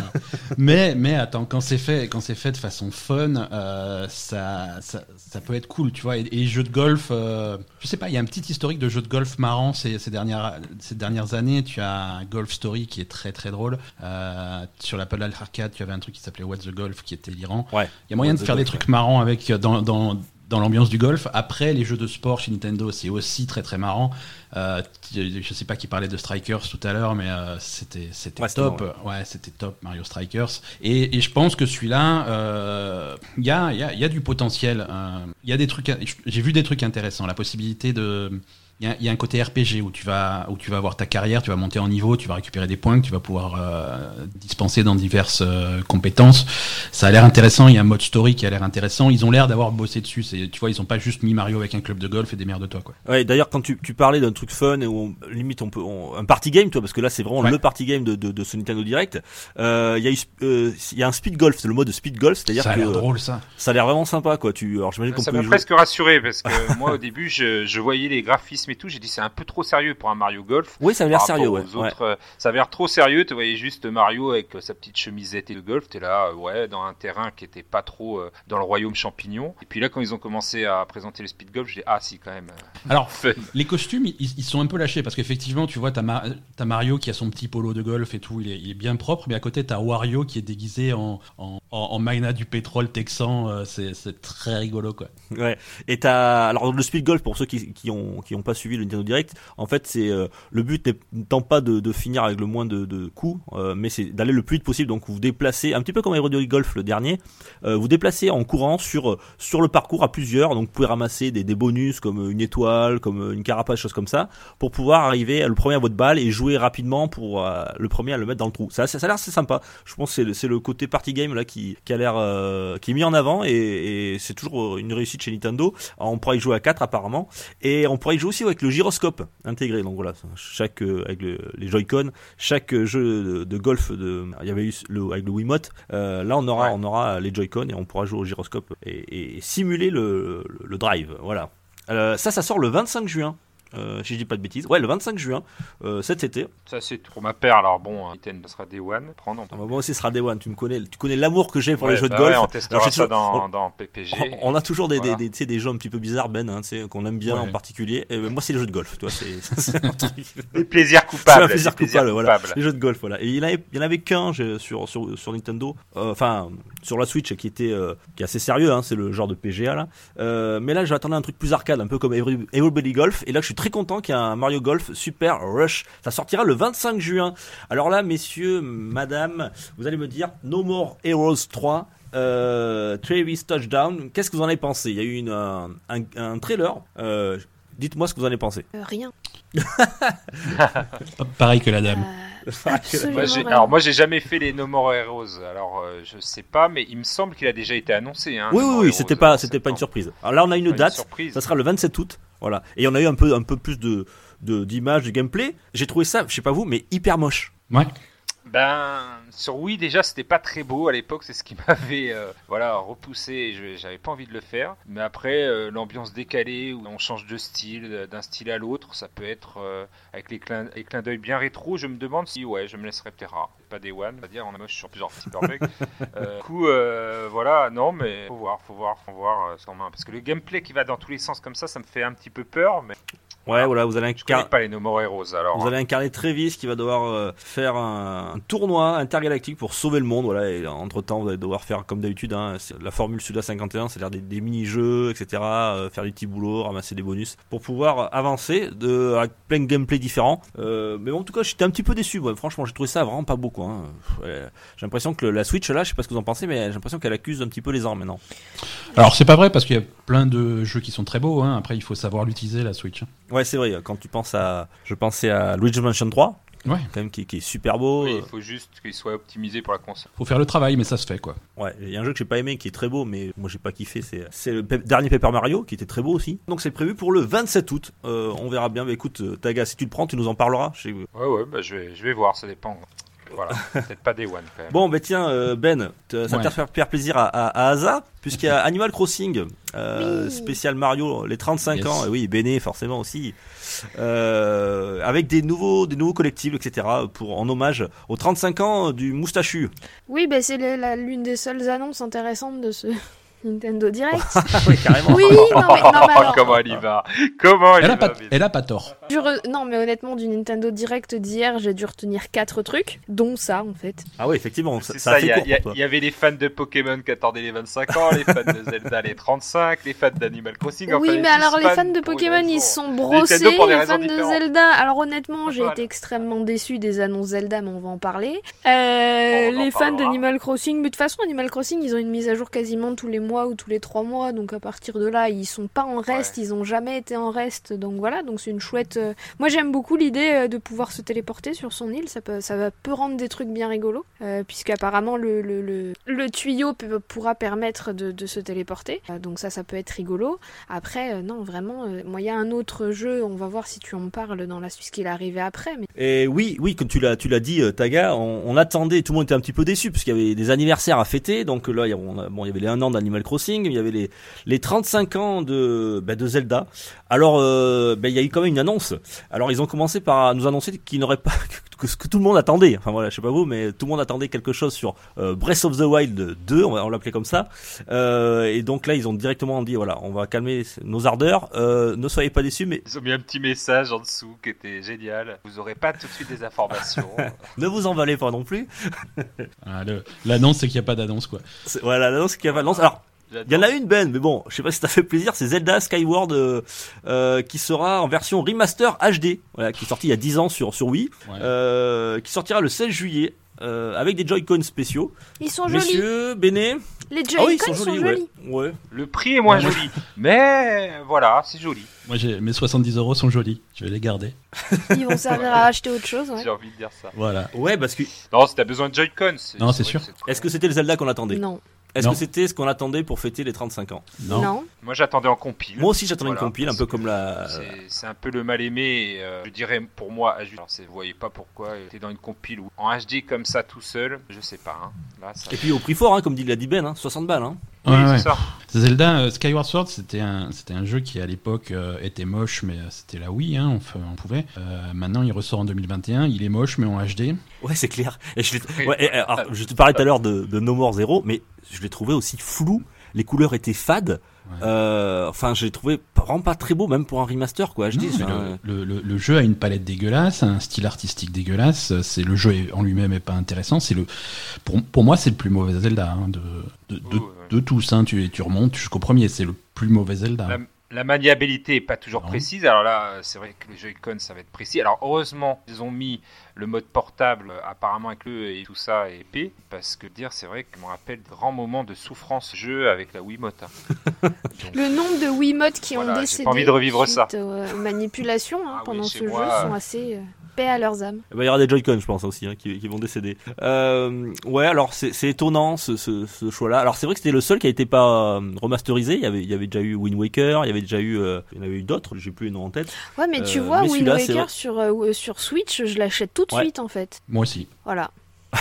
Mais, mais attends, quand c'est fait, quand c'est fait de façon fun, euh, ça, ça, ça peut être cool, tu vois. Et, et les jeux de golf, euh, je sais pas, il y a un petit historique de jeux de golf marrant ces, ces dernières, ces dernières années. Tu as Golf Story qui est très très drôle. Euh, sur l'Apple Arcade, tu avais un truc qui s'appelait What's the Golf qui était délirant. Ouais. Il y a moyen de faire des trucs marrants avec euh, dans, dans, dans l'ambiance du golf. Après, les jeux de sport chez Nintendo, c'est aussi très très marrant. Euh, je sais pas qui parlait de Strikers tout à l'heure, mais euh, c'était c'était Ouais, top. Ouais, c'était top Mario Strikers. Et, et je pense que celui-là, euh, il y, a, y, a, y a du potentiel. euh, Il y a des trucs. J'ai vu des trucs intéressants. La possibilité de il y, a, il y a un côté RPG où tu vas où tu vas avoir ta carrière, tu vas monter en niveau, tu vas récupérer des points que tu vas pouvoir euh, dispenser dans diverses euh, compétences. Ça a l'air intéressant. Il y a un mode story qui a l'air intéressant. Ils ont l'air d'avoir bossé dessus. C'est tu vois, ils ont pas juste mis Mario avec un club de golf et des merdes de toi quoi. Ouais, d'ailleurs, quand tu, tu parlais d'un truc fun où on- limite on peut on- un party game, toi, parce que là c'est vraiment Ouais. le party game de, de, de ce Nintendo Direct. Euh, Il y a eu euh, il y a un speed golf, c'est le mode speed golf, c'est-à-dire Ça a que l'air drôle ça. ça a l'air vraiment sympa, quoi. Tu, alors j'imagine qu'on Ça peut m'a presque rassuré parce que moi au début je, je voyais les graphismes et tout, j'ai dit c'est un peu trop sérieux pour un Mario Golf. Oui, ça a l'air sérieux, rapport ouais. aux ouais. autres, euh, ça avait l'air trop sérieux. Tu voyais juste Mario avec euh, sa petite chemisette et le golf. T'es là, euh, ouais, dans un terrain qui était pas trop euh, dans le royaume champignon. Et puis là, quand ils ont commencé à présenter le speed golf, j'ai dit ah si quand même. euh, Alors, fun. les costumes, ils, ils sont un peu lâchés parce qu'effectivement, tu vois, t'as Ma- t'as Mario qui a son petit polo de golf et tout, il est, il est bien propre, mais à côté, t'as Wario qui est déguisé en, en, en, en Maina du pétrole texan. euh, C'est c'est très rigolo, quoi. Ouais. Et t'as alors le speed golf pour ceux qui qui ont qui ont pas suivi le Nintendo Direct, en fait c'est euh, le but n'étant pas de, finir avec le moins de, coups, euh, mais c'est d'aller le plus vite possible. Donc vous déplacez un petit peu comme Aero Golf le dernier, euh, vous déplacez en courant sur sur le parcours à plusieurs. Donc vous pouvez ramasser des, des bonus comme une étoile, comme une carapace, choses comme ça, pour pouvoir arriver le premier à votre balle et jouer rapidement pour le premier à le mettre dans le trou. Ça, ça, a l'air assez sympa. Je pense que c'est le, c'est côté party game là qui, qui a l'air qui est mis en avant et, c'est toujours une réussite chez Nintendo. On pourra y jouer à 4 apparemment et on pourra y jouer aussi avec le gyroscope intégré. Donc voilà, chaque euh, avec le- les Joy-Con, chaque jeu de, de golf de il y avait eu le, avec le Wiimote. Euh, là on aura Ouais. on aura les Joy-Con et on pourra jouer au gyroscope et, et simuler le, le, drive. Voilà. Euh, ça ça sort le 25 juin. Euh, si je dis pas de bêtises. Ouais, le 25 juin euh, cet été. Ça c'est pour ma paire. Alors bon, Nintendo sera Day One. Prendre. on Ah bah, moi aussi ce sera Day One. Tu me connais, tu connais l'amour que j'ai pour Ouais, les jeux de bah golf. ouais, on testera ça toujours- dans, on- dans PPG. On, on a toujours des, Voilà. des, des, jeux un petit peu bizarres, Ben, hein, qu'on aime bien Ouais. en particulier. Et, ben, moi, c'est les jeux de golf, toi, c'est un truc. Des plaisirs coupables. Plaisir coupable, voilà. coupables. Les jeux de golf, voilà. Et il y en avait, qu'un sur, sur, sur Nintendo, euh, enfin, sur la Switch, qui était, euh, qui est assez sérieux, hein, c'est le genre de PGA, là. Mais là, j'attendais un truc plus arcade, un peu comme Every, Everybody Golf. Et là, je suis très content qu'il y ait un Mario Golf Super Rush. Ça sortira le 25 juin. Alors là, messieurs, madame, vous allez me dire, No More Heroes 3. Euh, Travis Touchdown, qu'est-ce que vous en avez pensé? Il y a eu une, un, un, un trailer. Euh, Dites-moi ce que vous en avez pensé. Euh, rien. Pareil que la dame. Euh, Moi, alors moi j'ai jamais fait les No More Heroes, alors euh, je sais pas, mais il me semble qu'il a déjà été annoncé. Hein, oui, No oui, oui, c'était pas, en c'était pas une surprise. Alors là, on a une date. surprise. Ça sera le 27 août. Voilà. Et on a eu un peu, un peu plus de, de, d'images, de gameplay. J'ai trouvé ça, je sais pas vous, mais hyper moche. Ouais. Ben, sur Wii déjà c'était pas très beau à l'époque, c'est ce qui m'avait euh, voilà repoussé. et J'avais pas envie de le faire. Mais après euh, l'ambiance décalée où on change de style, euh, d'un style à l'autre, ça peut être euh, avec les clins, les clins d'œil bien rétro. Je me demande si ouais, je me laisserais peut-être ah, pas des one, on va dire on est moche sur plusieurs euh, du coup voilà, non mais faut voir, faut voir, faut voir sur main parce que le gameplay qui va dans tous les sens comme ça, ça me fait un petit peu peur. Mais Ouais, voilà, vous allez je connais incarner. pas les No More Heroes alors. Vous allez incarner Travis qui va devoir euh, faire un, un tournoi intergalactique pour sauver le monde. Voilà, et entre temps, vous allez devoir faire comme d'habitude hein, la formule Suda 51, c'est-à-dire des, des mini-jeux, etc. euh, faire des petits boulots, ramasser des bonus pour pouvoir avancer de, avec plein de gameplay différents. Euh, mais bon, en tout cas, j'étais un petit peu déçu. ouais. Franchement, j'ai trouvé ça vraiment pas beau. Quoi, hein. Ouais, j'ai l'impression que le- la Switch là, je sais pas ce que vous en pensez, mais j'ai l'impression qu'elle accuse un petit peu les armes maintenant. Alors c'est pas vrai parce qu'il y a plein de jeux qui sont très beaux. Hein. Après il faut savoir l'utiliser la Switch. Ouais, c'est vrai. Quand tu penses à, je pensais à Luigi's Mansion 3, Ouais. quand même qui, qui est super beau. Oui, il faut juste qu'il soit optimisé pour la console. Faut faire le travail, mais ça se fait quoi. Ouais, il y a un jeu que j'ai pas aimé qui est très beau, mais moi j'ai pas kiffé. C'est c'est le pe- dernier Paper Mario qui était très beau aussi. Donc c'est prévu pour le 27 août. Euh, on verra bien. Mais écoute, euh, Taga, si tu le prends, tu nous en parleras. Ouais, ouais, bah, je, vais, je vais voir, ça dépend. Voilà, peut-être pas des one quand même. Bon, bah tiens, euh, Ben, te- ça Ouais. te faire faire plaisir à, à, à Asa, puisqu'il y a Animal Crossing euh, Oui. spécial Mario, les 35 Yes. ans. Et oui, Béné forcément aussi. Euh, avec des nouveaux, des nouveaux collectibles, etc. Pour en hommage aux 35 ans du moustachu. Oui, bah, c'est l'une des seules annonces intéressantes de ce Nintendo Direct. oui, carrément. Oui, non mais, non, mais alors, Comment elle y va? Comment elle, Elle y a, va pas, mais- elle a pas tort. je re- non mais honnêtement du Nintendo Direct d'hier, j'ai dû retenir quatre trucs, dont ça en fait. Ah oui, effectivement, ça, C'est ça il fait y, avait les fans de Pokémon qui attendaient les 25 ans, les fans de Zelda les 35, les fans d'Animal Crossing. oui, mais alors les fans de Pokémon ils sont brossés, les fans de. Zelda. Alors honnêtement, j'ai Voilà. été extrêmement déçu des annonces Zelda, mais on va en parler. Euh, On en les fans d'Animal Crossing, mais de toute façon Animal Crossing ils ont une mise à jour quasiment tous les mois ou tous les trois mois, donc à partir de là ils sont pas en reste, ils ont jamais été en reste, donc voilà, donc c'est une chouette. euh, Moi j'aime beaucoup l'idée euh, de pouvoir se téléporter sur son île, ça peut, ça va peut rendre des trucs bien rigolos, euh, puisqu'apparemment le, le, le, le tuyau peut- pourra permettre de, de se téléporter, Euh, donc ça ça peut être rigolo. Après non vraiment, euh, moi il y a un autre jeu, on va voir si tu en parles dans la suite, qu'il est arrivé après, mais Et oui, oui, comme tu l'as, tu l'as dit, Taga, on, on attendait, tout le monde était un petit peu déçu parce qu'il y avait des anniversaires à fêter. Donc là, il y a, on a- bon, il y avait les 1 an d'Animal Crossing, il y avait les, les 35 ans de, bah, de Zelda. Alors, euh, bah, il y a eu quand même une annonce. Alors, ils ont commencé par nous annoncer qu'ils n'auraient pas que ce que tout le monde attendait. Enfin voilà, je sais pas vous, mais tout le monde attendait quelque chose sur euh, Breath of the Wild 2, on va on l'appelait comme ça. Euh, et donc là, ils ont directement dit voilà, on va calmer nos ardeurs. Euh, ne soyez pas déçus, mais Ils ont mis un petit message en dessous qui était génial. Vous aurez pas tout de suite des informations. ne vous emballez pas non plus. Ah, le- L'annonce, c'est qu'il n'y a pas d'annonce quoi. C'est- Voilà, l'annonce qui a l'annonce. Alors, il y en a une Ben, mais bon, je sais pas si ça fait plaisir, c'est Zelda Skyward euh, euh, qui sera en version remaster HD, voilà, qui est sorti il y a 10 ans sur sur Wii, Ouais. euh, qui sortira le 16 juillet. euh, avec des Joy-Con spéciaux. ils sont jolis. Messieurs, Béné. Les Ah Joy-Con oui, sont sont jolis, jolis. ouais. ouais. Le prix est moins joli, mais voilà, c'est joli. Moi, mes 70 euros sont jolis. Je vais les garder. Ils vont servir à acheter autre chose. ouais. J'ai envie de dire ça. Voilà. Ouais, parce que Non, si t'as besoin de Joy-Con. Non, c'est sûr. est-ce que c'était le Zelda qu'on attendait? Non, Est-ce que c'était ce qu'on attendait pour fêter les 35 ans? Non. non. Moi, j'attendais en compile. Moi aussi, j'attendais Voilà, une compile, un peu comme la. C'est un peu le mal aimé, et, euh, je dirais pour moi, à juste- alors, c'est- vous voyez pas pourquoi t'es dans une compile ou en HD comme ça tout seul, je sais pas. Hein. Là, ça... Et puis au prix fort, hein, comme dit l'a dit Ben, hein, 60 balles. Hein. Oui, Ouais, c'est ouais. ça. Zelda euh, Skyward Sword, c'était un, c'était un jeu qui à l'époque euh, était moche, mais euh, c'était la Wii, hein, on, pouvait. Euh, maintenant, il ressort en 2021, il est moche, mais en HD. Ouais, c'est clair. Et je, l'ai- Oui. ouais, et, alors, je te parlais tout à l'heure de, de No More Zero, mais je l'ai trouvé aussi flou. Les couleurs étaient fades. Ouais. Euh, enfin, je l'ai trouvé vraiment pas très beau, même pour un remaster, quoi. Je dis, Non, le, le- le- le jeu a une palette dégueulasse, un style artistique dégueulasse. C'est le jeu en lui-même est pas intéressant. C'est le, pour, pour moi, c'est le plus mauvais Zelda hein, de, de, Oh. De tous. Hein. Tu, tu remontes jusqu'au premier, c'est le plus mauvais Zelda. La, la maniabilité est pas toujours Non. précise. Alors là, euh, c'est vrai que les Joy-Con, ça va être précis. Alors heureusement, ils ont mis le mode portable, euh, apparemment avec le et tout ça et épais, parce que dire, c'est vrai que je me rappelle de grands moments de souffrance jeu avec la Wiimote. hein. Donc, Le nombre de Wiimotes qui Voilà, ont j'ai décédé pas envie de revivre suite ça. aux manipulations hein, Ah pendant ce moi, jeu euh, sont assez euh, paix à leurs âmes. Il y aura des Joy-Con, je pense aussi, hein, qui, qui vont décéder. Euh, ouais, alors c'est étonnant ce, ce, ce choix-là. Alors c'est vrai que c'était le seul qui a été pas euh, remasterisé. Il y avait, il y avait déjà eu Wind Waker, il y avait déjà eu, euh, il y en avait eu d'autres. J'ai plus les noms en tête. Ouais, mais tu Euh, vois, mais Wind Waker sur, euh, sur Switch, je l'achète tout de Ouais. suite en fait. Moi aussi. Voilà.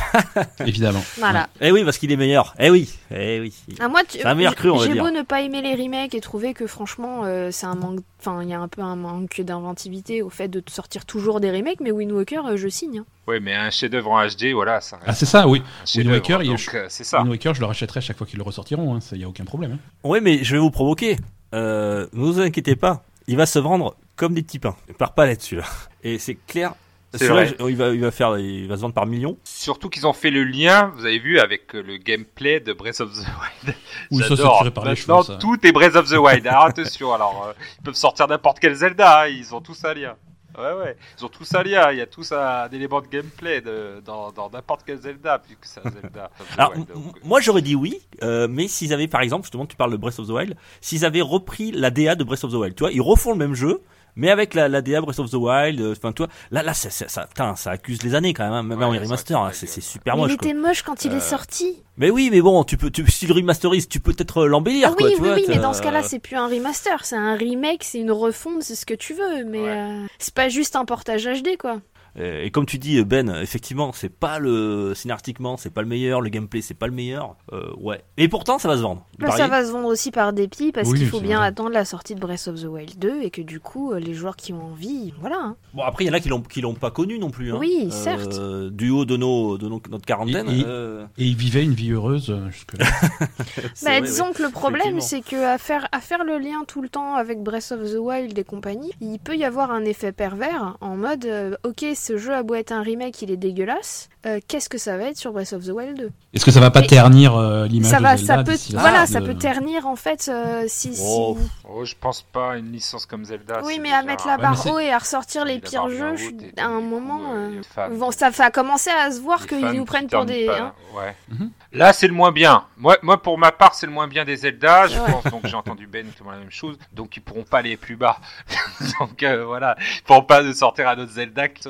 évidemment. Voilà. Eh oui, parce qu'il est meilleur. Eh oui, eh oui. Ah, moi, tu- C'est un meilleur cru, on va j'ai beau ne pas aimer les remakes et trouver que franchement, euh, c'est un manque. Enfin, il y a un peu un manque d'inventivité au fait de sortir toujours des remakes, mais Wind Waker, euh, je signe. hein. Oui, mais un chef-d'œuvre en HD, voilà, ça reste Ah, c'est ça, oui. chef-d'œuvre. Waker, il- euh, c'est ça. Wind Waker, je le rachèterai chaque fois qu'ils le ressortiront, il n'y a aucun problème. hein. Oui, mais je vais vous provoquer. Euh, ne vous inquiétez pas, il va se vendre comme des petits pains. Il part pas là-dessus là. Et c'est clair. C'est Celui-là, il va, il va faire, il va se vendre par millions. Surtout qu'ils ont fait le lien, vous avez vu, avec euh, le gameplay de Breath of the Wild. Oui, ça, c'est par les cheveux, ça. tout est Breath of the Wild. Alors attention, alors euh, ils peuvent sortir n'importe quel Zelda, hein, ils ont tous un lien. Ouais, ouais, ils ont tous un lien, il y a tous un, élément de gameplay de, dans n'importe quel Zelda, puisque c'est un Zelda. Alors, Wild, m- donc, euh, moi j'aurais dit oui, euh, mais s'ils avaient par exemple, justement, tu parles de Breath of the Wild, s'ils avaient repris la DA de Breath of the Wild, tu vois, ils refont le même jeu, mais avec la, la DA Breath of the Wild, euh, enfin, tu vois, là, là, ça, ça, ça, ça accuse les années quand même, hein, même Ouais, en remaster, hein, c'est super Mais moche. il quoi. était moche quand il Euh, est sorti. Mais oui, mais bon, tu peux, tu, si le remasterise, tu peux peut-être l'embellir, Ah quoi, oui, tu oui, vois. oui, mais dans ce cas-là, c'est plus un remaster, c'est un remake, c'est une refonte, c'est ce que tu veux, mais Ouais. euh, c'est pas juste un portage HD, quoi. Euh, Et comme tu dis, Ben, effectivement, c'est pas le scénaristiquement, c'est pas le meilleur, le gameplay, c'est pas le meilleur. Euh, ouais. Et pourtant, ça va se vendre. Bah, ça va se vendre aussi par dépit parce Oui, qu'il faut bien vrai. attendre la sortie de Breath of the Wild 2 et que du coup, euh, les joueurs qui ont envie, voilà. hein. Bon, après, il y en a qui l'ont, qui l'ont pas connu non plus. Hein. Oui, certes. Euh, du haut de nos, de nos- notre quarantaine. Et- et- euh, Et il vivait une vie heureuse jusque-là. c'est Bah, disons ouais. que le problème, c'est que à faire, à faire le lien tout le temps avec Breath of the Wild et compagnie, il peut y avoir un effet pervers en mode euh, ok, ce jeu a beau être un remake, il est dégueulasse. euh, Qu'est-ce que ça va être sur Breath of the Wild 2 Est-ce que ça va pas Et- ternir euh, l'image Ça de va, Zelda ça peut, voilà, ça peut ternir en fait euh, si. si- Oh, Oh, je pense pas à une licence comme Zelda. Oui, mais à mettre la barre haut et à ressortir les pires jeux, et à un coup, moment. euh, Bon, ça fait commencer à se voir qu'ils nous prennent pour des. pas, hein. ouais. Mhm. Là, c'est le moins bien. Moi, moi, pour ma part, c'est le moins bien des Zelda. Je Ouais. pense donc j'ai entendu Ben qui la même chose. Donc ils pourront pas aller plus bas. donc euh, voilà, ils pourront pas sortir un autre Zelda qui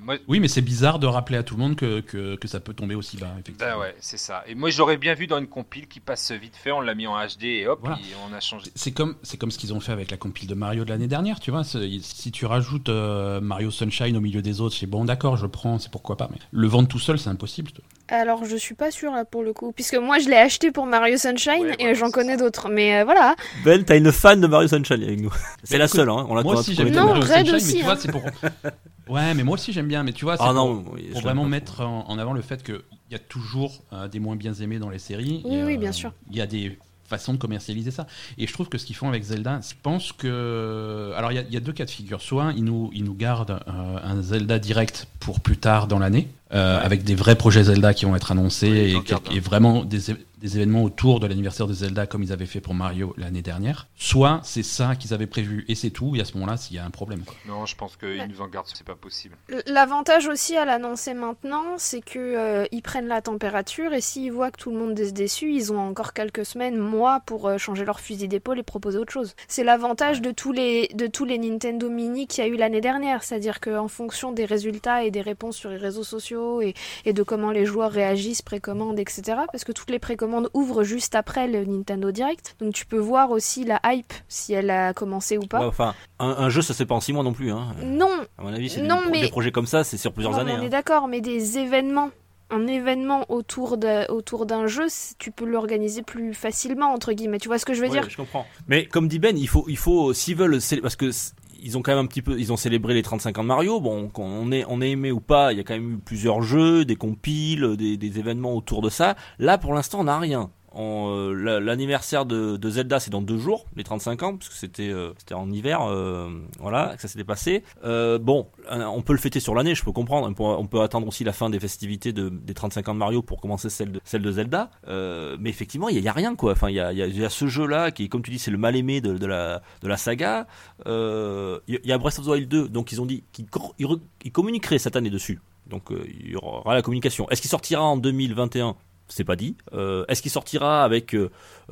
Moi, Oui, mais c'est bizarre de rappeler à tout le monde que, que, que ça peut tomber aussi bas, effectivement. ben ouais, c'est ça. Et moi, j'aurais bien vu dans une compile qui passe vite fait. On l'a mis en HD et hop, Voilà. et on a changé. C'est comme, c'est comme ce qu'ils ont fait avec la compile de Mario de l'année dernière, tu vois. Si tu rajoutes euh, Mario Sunshine au milieu des autres, c'est bon, d'accord, je prends, c'est pourquoi pas. Mais le vendre tout seul, c'est impossible. Alors, je suis pas sûre là pour le coup, puisque moi je l'ai acheté pour Mario Sunshine Ouais, et j'en connais d'autres. Mais euh, voilà. Ben, t'as une fan de Mario Sunshine avec nous. C'est la seule, hein. On l'a Moi aussi, j'aime bien Non, Mario Red Sunshine, aussi, mais tu hein. vois, c'est pour. Ouais, mais moi aussi j'aime bien, mais tu vois, c'est Ah pour, non, oui, je pour l'aime vraiment mettre en, en avant le fait qu'il y a toujours euh, des moins bien aimés dans les séries. Oui, et, oui, euh, bien sûr. Il y a des façons de commercialiser ça. Et je trouve que ce qu'ils font avec Zelda, je pense que. Alors il y a- il y, a deux cas de figure. Soit ils nous, ils nous gardent euh, un Zelda direct pour plus tard dans l'année, euh, Ouais. avec des vrais projets Zelda qui vont être annoncés et, vraiment des, des événements autour de l'anniversaire de Zelda comme ils avaient fait pour Mario l'année dernière. Soit c'est ça qu'ils avaient prévu et c'est tout. Et à ce moment-là, s'il y a un problème. Quoi. Non, je pense qu'ils nous en gardent. C'est pas possible. L'avantage aussi à l'annoncer maintenant, c'est que euh, ils prennent la température et s'ils voient que tout le monde est déçu, ils ont encore quelques semaines, mois pour euh, changer leur fusil d'épaule et proposer autre chose. C'est l'avantage de tous les de tous les Nintendo Mini qu'il y a eu l'année dernière, c'est-à-dire qu'en fonction des résultats et des réponses sur les réseaux sociaux et, et de comment les joueurs réagissent, précommandent, etc. Parce que toutes les précommandes ouvrent juste après le Nintendo Direct, donc tu peux voir aussi la hype si elle a commencé ou pas. Ouais, enfin, un, un jeu, ça se fait pas en 6 mois non plus. Hein. Non, À mon avis, c'est Non, des, mais- des projets comme ça, c'est sur plusieurs Non, années. On hein. est d'accord, mais des événements, un événement autour d'un jeu, tu peux l'organiser plus facilement entre guillemets. Tu vois ce que je veux Ouais, dire? je comprends. Mais comme dit Ben, il faut, il faut, s'ils veulent, parce que ils ont quand même un petit peu, ils ont célébré les 35 ans de Mario. Bon, qu'on on est, on est aimé ou pas, il y a quand même eu plusieurs jeux, des compiles, des, des événements autour de ça. Là, pour l'instant, on n'a rien. Euh, la- L'anniversaire de, Zelda, c'est dans deux jours, les 35 ans, parce que c'était euh, en hiver, euh, voilà, que ça s'était passé. Bon, on peut le fêter sur l'année, je peux comprendre. On peut, attendre aussi la fin des festivités de, des 35 ans de Mario pour commencer celle de, Zelda. Mais effectivement, il y, a- rien, quoi. Enfin, il y a, ce jeu-là qui, comme tu dis, c'est le mal aimé de, la, saga. Il y, a- Breath of the Wild 2, donc ils ont dit qu'ils communiqueraient cette année dessus. Donc il y aura la communication. Est-ce qu'il sortira en 2021 c'est pas dit. Euh, Est-ce qu'il sortira avec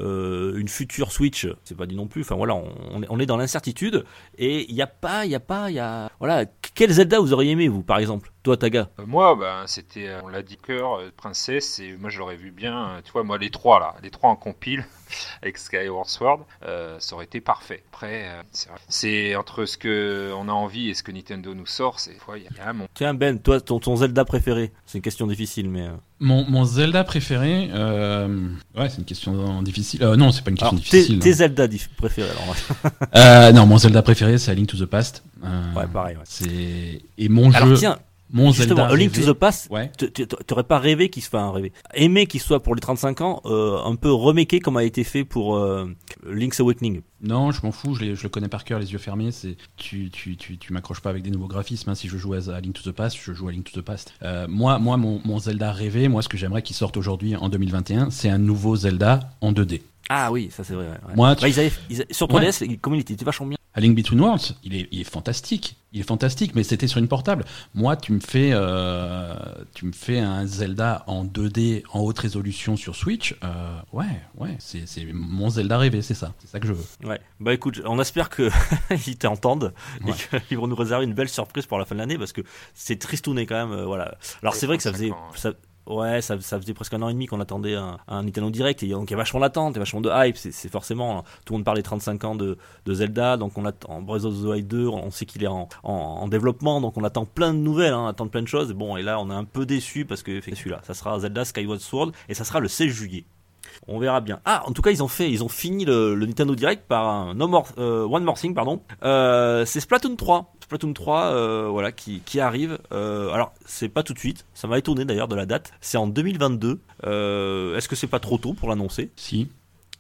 euh, une future Switch C'est pas dit non plus. Enfin voilà, on, on est, dans l'incertitude et il y a pas, il y a pas, il y a voilà. Quel Zelda vous auriez aimé vous, par exemple Toi, Taga? Euh, Moi, ben, c'était, euh, on l'a dit, cœur, princesse, et moi je l'aurais vu bien, tu vois, moi les trois là, les trois en compile avec Skyward Sword, euh, ça aurait été parfait. Après, euh, c'est vrai. c'est entre ce que on a envie et ce que Nintendo nous sort, c'est, fois, il y a- il y a un monde. Tiens, Ben, toi, ton, ton Zelda préféré C'est une question difficile, mais. Mon, mon Zelda préféré, euh, ouais, c'est une question difficile. Euh, non, c'est pas une question Alors, difficile. tes Zelda dif- préférés, alors. Euh, non, mon Zelda préféré, c'est A Link to the Past. Euh, Ouais, pareil, ouais. C'est et mon Alors, jeu, tiens, mon justement, Zelda A Link to the Past, Ouais. t'aurais pas rêvé qu'il fasse un rêvé. Aimé qu'il soit pour les 35 ans, euh, un peu remaké comme a été fait pour euh, Link's Awakening. Non, je m'en fous, je, le connais par cœur, les yeux fermés. C'est tu, tu, tu, tu m'accroches pas avec des nouveaux graphismes. hein. Si je joue à, à Link to the Past, je joue à Link to the Past. Euh, moi, moi, mon, mon Zelda rêvé, moi, ce que j'aimerais qu'il sorte aujourd'hui en 2021, c'est un nouveau Zelda en 2D. Ah oui, ça c'est vrai. ouais, ouais. Moi, tu- Ouais, ils avaient- ils avaient- sur 3DS, comme il était, vachement bien. A Link Between Worlds, il est, il est fantastique. Il est fantastique, mais c'était sur une portable. Moi, tu me fais, euh, tu me fais un Zelda en 2D en haute résolution sur Switch. euh, ouais, ouais, c'est c'est mon Zelda rêvé, c'est ça. C'est ça que je veux. Ouais. Bah écoute, on espère que ils t'entendent Ouais. et qu'ils vont nous réserver une belle surprise pour la fin de l'année parce que c'est tristouné quand même. euh, voilà. Alors c'est vrai que ça faisait, 35 ans, ouais. ça- ouais, ça, faisait presque un an et demi qu'on attendait un, Nintendo Direct et donc il y a vachement d'attente, il y a vachement de hype. C'est forcément tout le monde parlait 35 ans de, Zelda, donc on attend Breath of the Wild 2, on sait qu'il est en, en, en développement, donc on attend plein de nouvelles, hein, on attend plein de choses. Bon et là on est un peu déçu parce que celui-là, ça sera Zelda Skyward Sword et ça sera le 16 juillet. On verra bien. Ah, en tout cas, ils ont fait, ils ont fini le, Nintendo Direct par un more, euh, One More Thing, pardon. Euh, c'est Splatoon 3. Splatoon 3, euh, voilà, qui, arrive. Euh, alors, c'est pas tout de suite. Ça m'a étonné d'ailleurs de la date. C'est en 2022. Euh, Est-ce que c'est pas trop tôt pour l'annoncer? Si.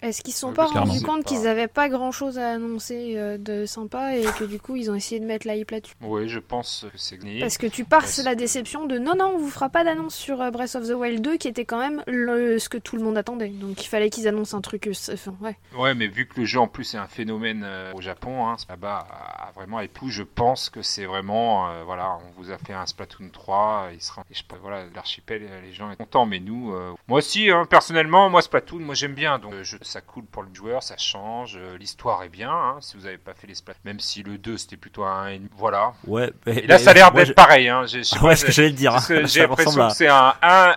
Est-ce qu'ils se sont Ouais, pas rendus compte pas- qu'ils avaient pas grand chose à annoncer euh, de sympa et que du coup ils ont essayé de mettre la hype là-dessus? Oui, je pense que c'est gagné. Parce que tu pars la déception de non, non, on vous fera pas d'annonce sur euh, Breath of the Wild 2 qui était quand même le, ce que tout le monde attendait. Donc il fallait qu'ils annoncent un truc. euh, Enfin, ouais. Ouais, mais vu que le jeu en plus est un phénomène euh, au Japon, hein, là-bas a vraiment époux, je pense que c'est vraiment, euh, voilà, on vous a fait un Splatoon 3, il sera, et je, voilà, l'archipel, euh, les gens sont contents, mais nous, euh, moi aussi, hein, personnellement, moi Splatoon, moi j'aime bien, donc euh, je- ça coule pour le joueur, ça change, euh, l'histoire est bien, hein, si vous avez pas fait les Splatoon, même si le 2 c'était plutôt un, Ouais. et là ça a l'air d'être pareil, hein, je Ouais, ce que j'allais dire. j'ai l'impression que c'est un 1,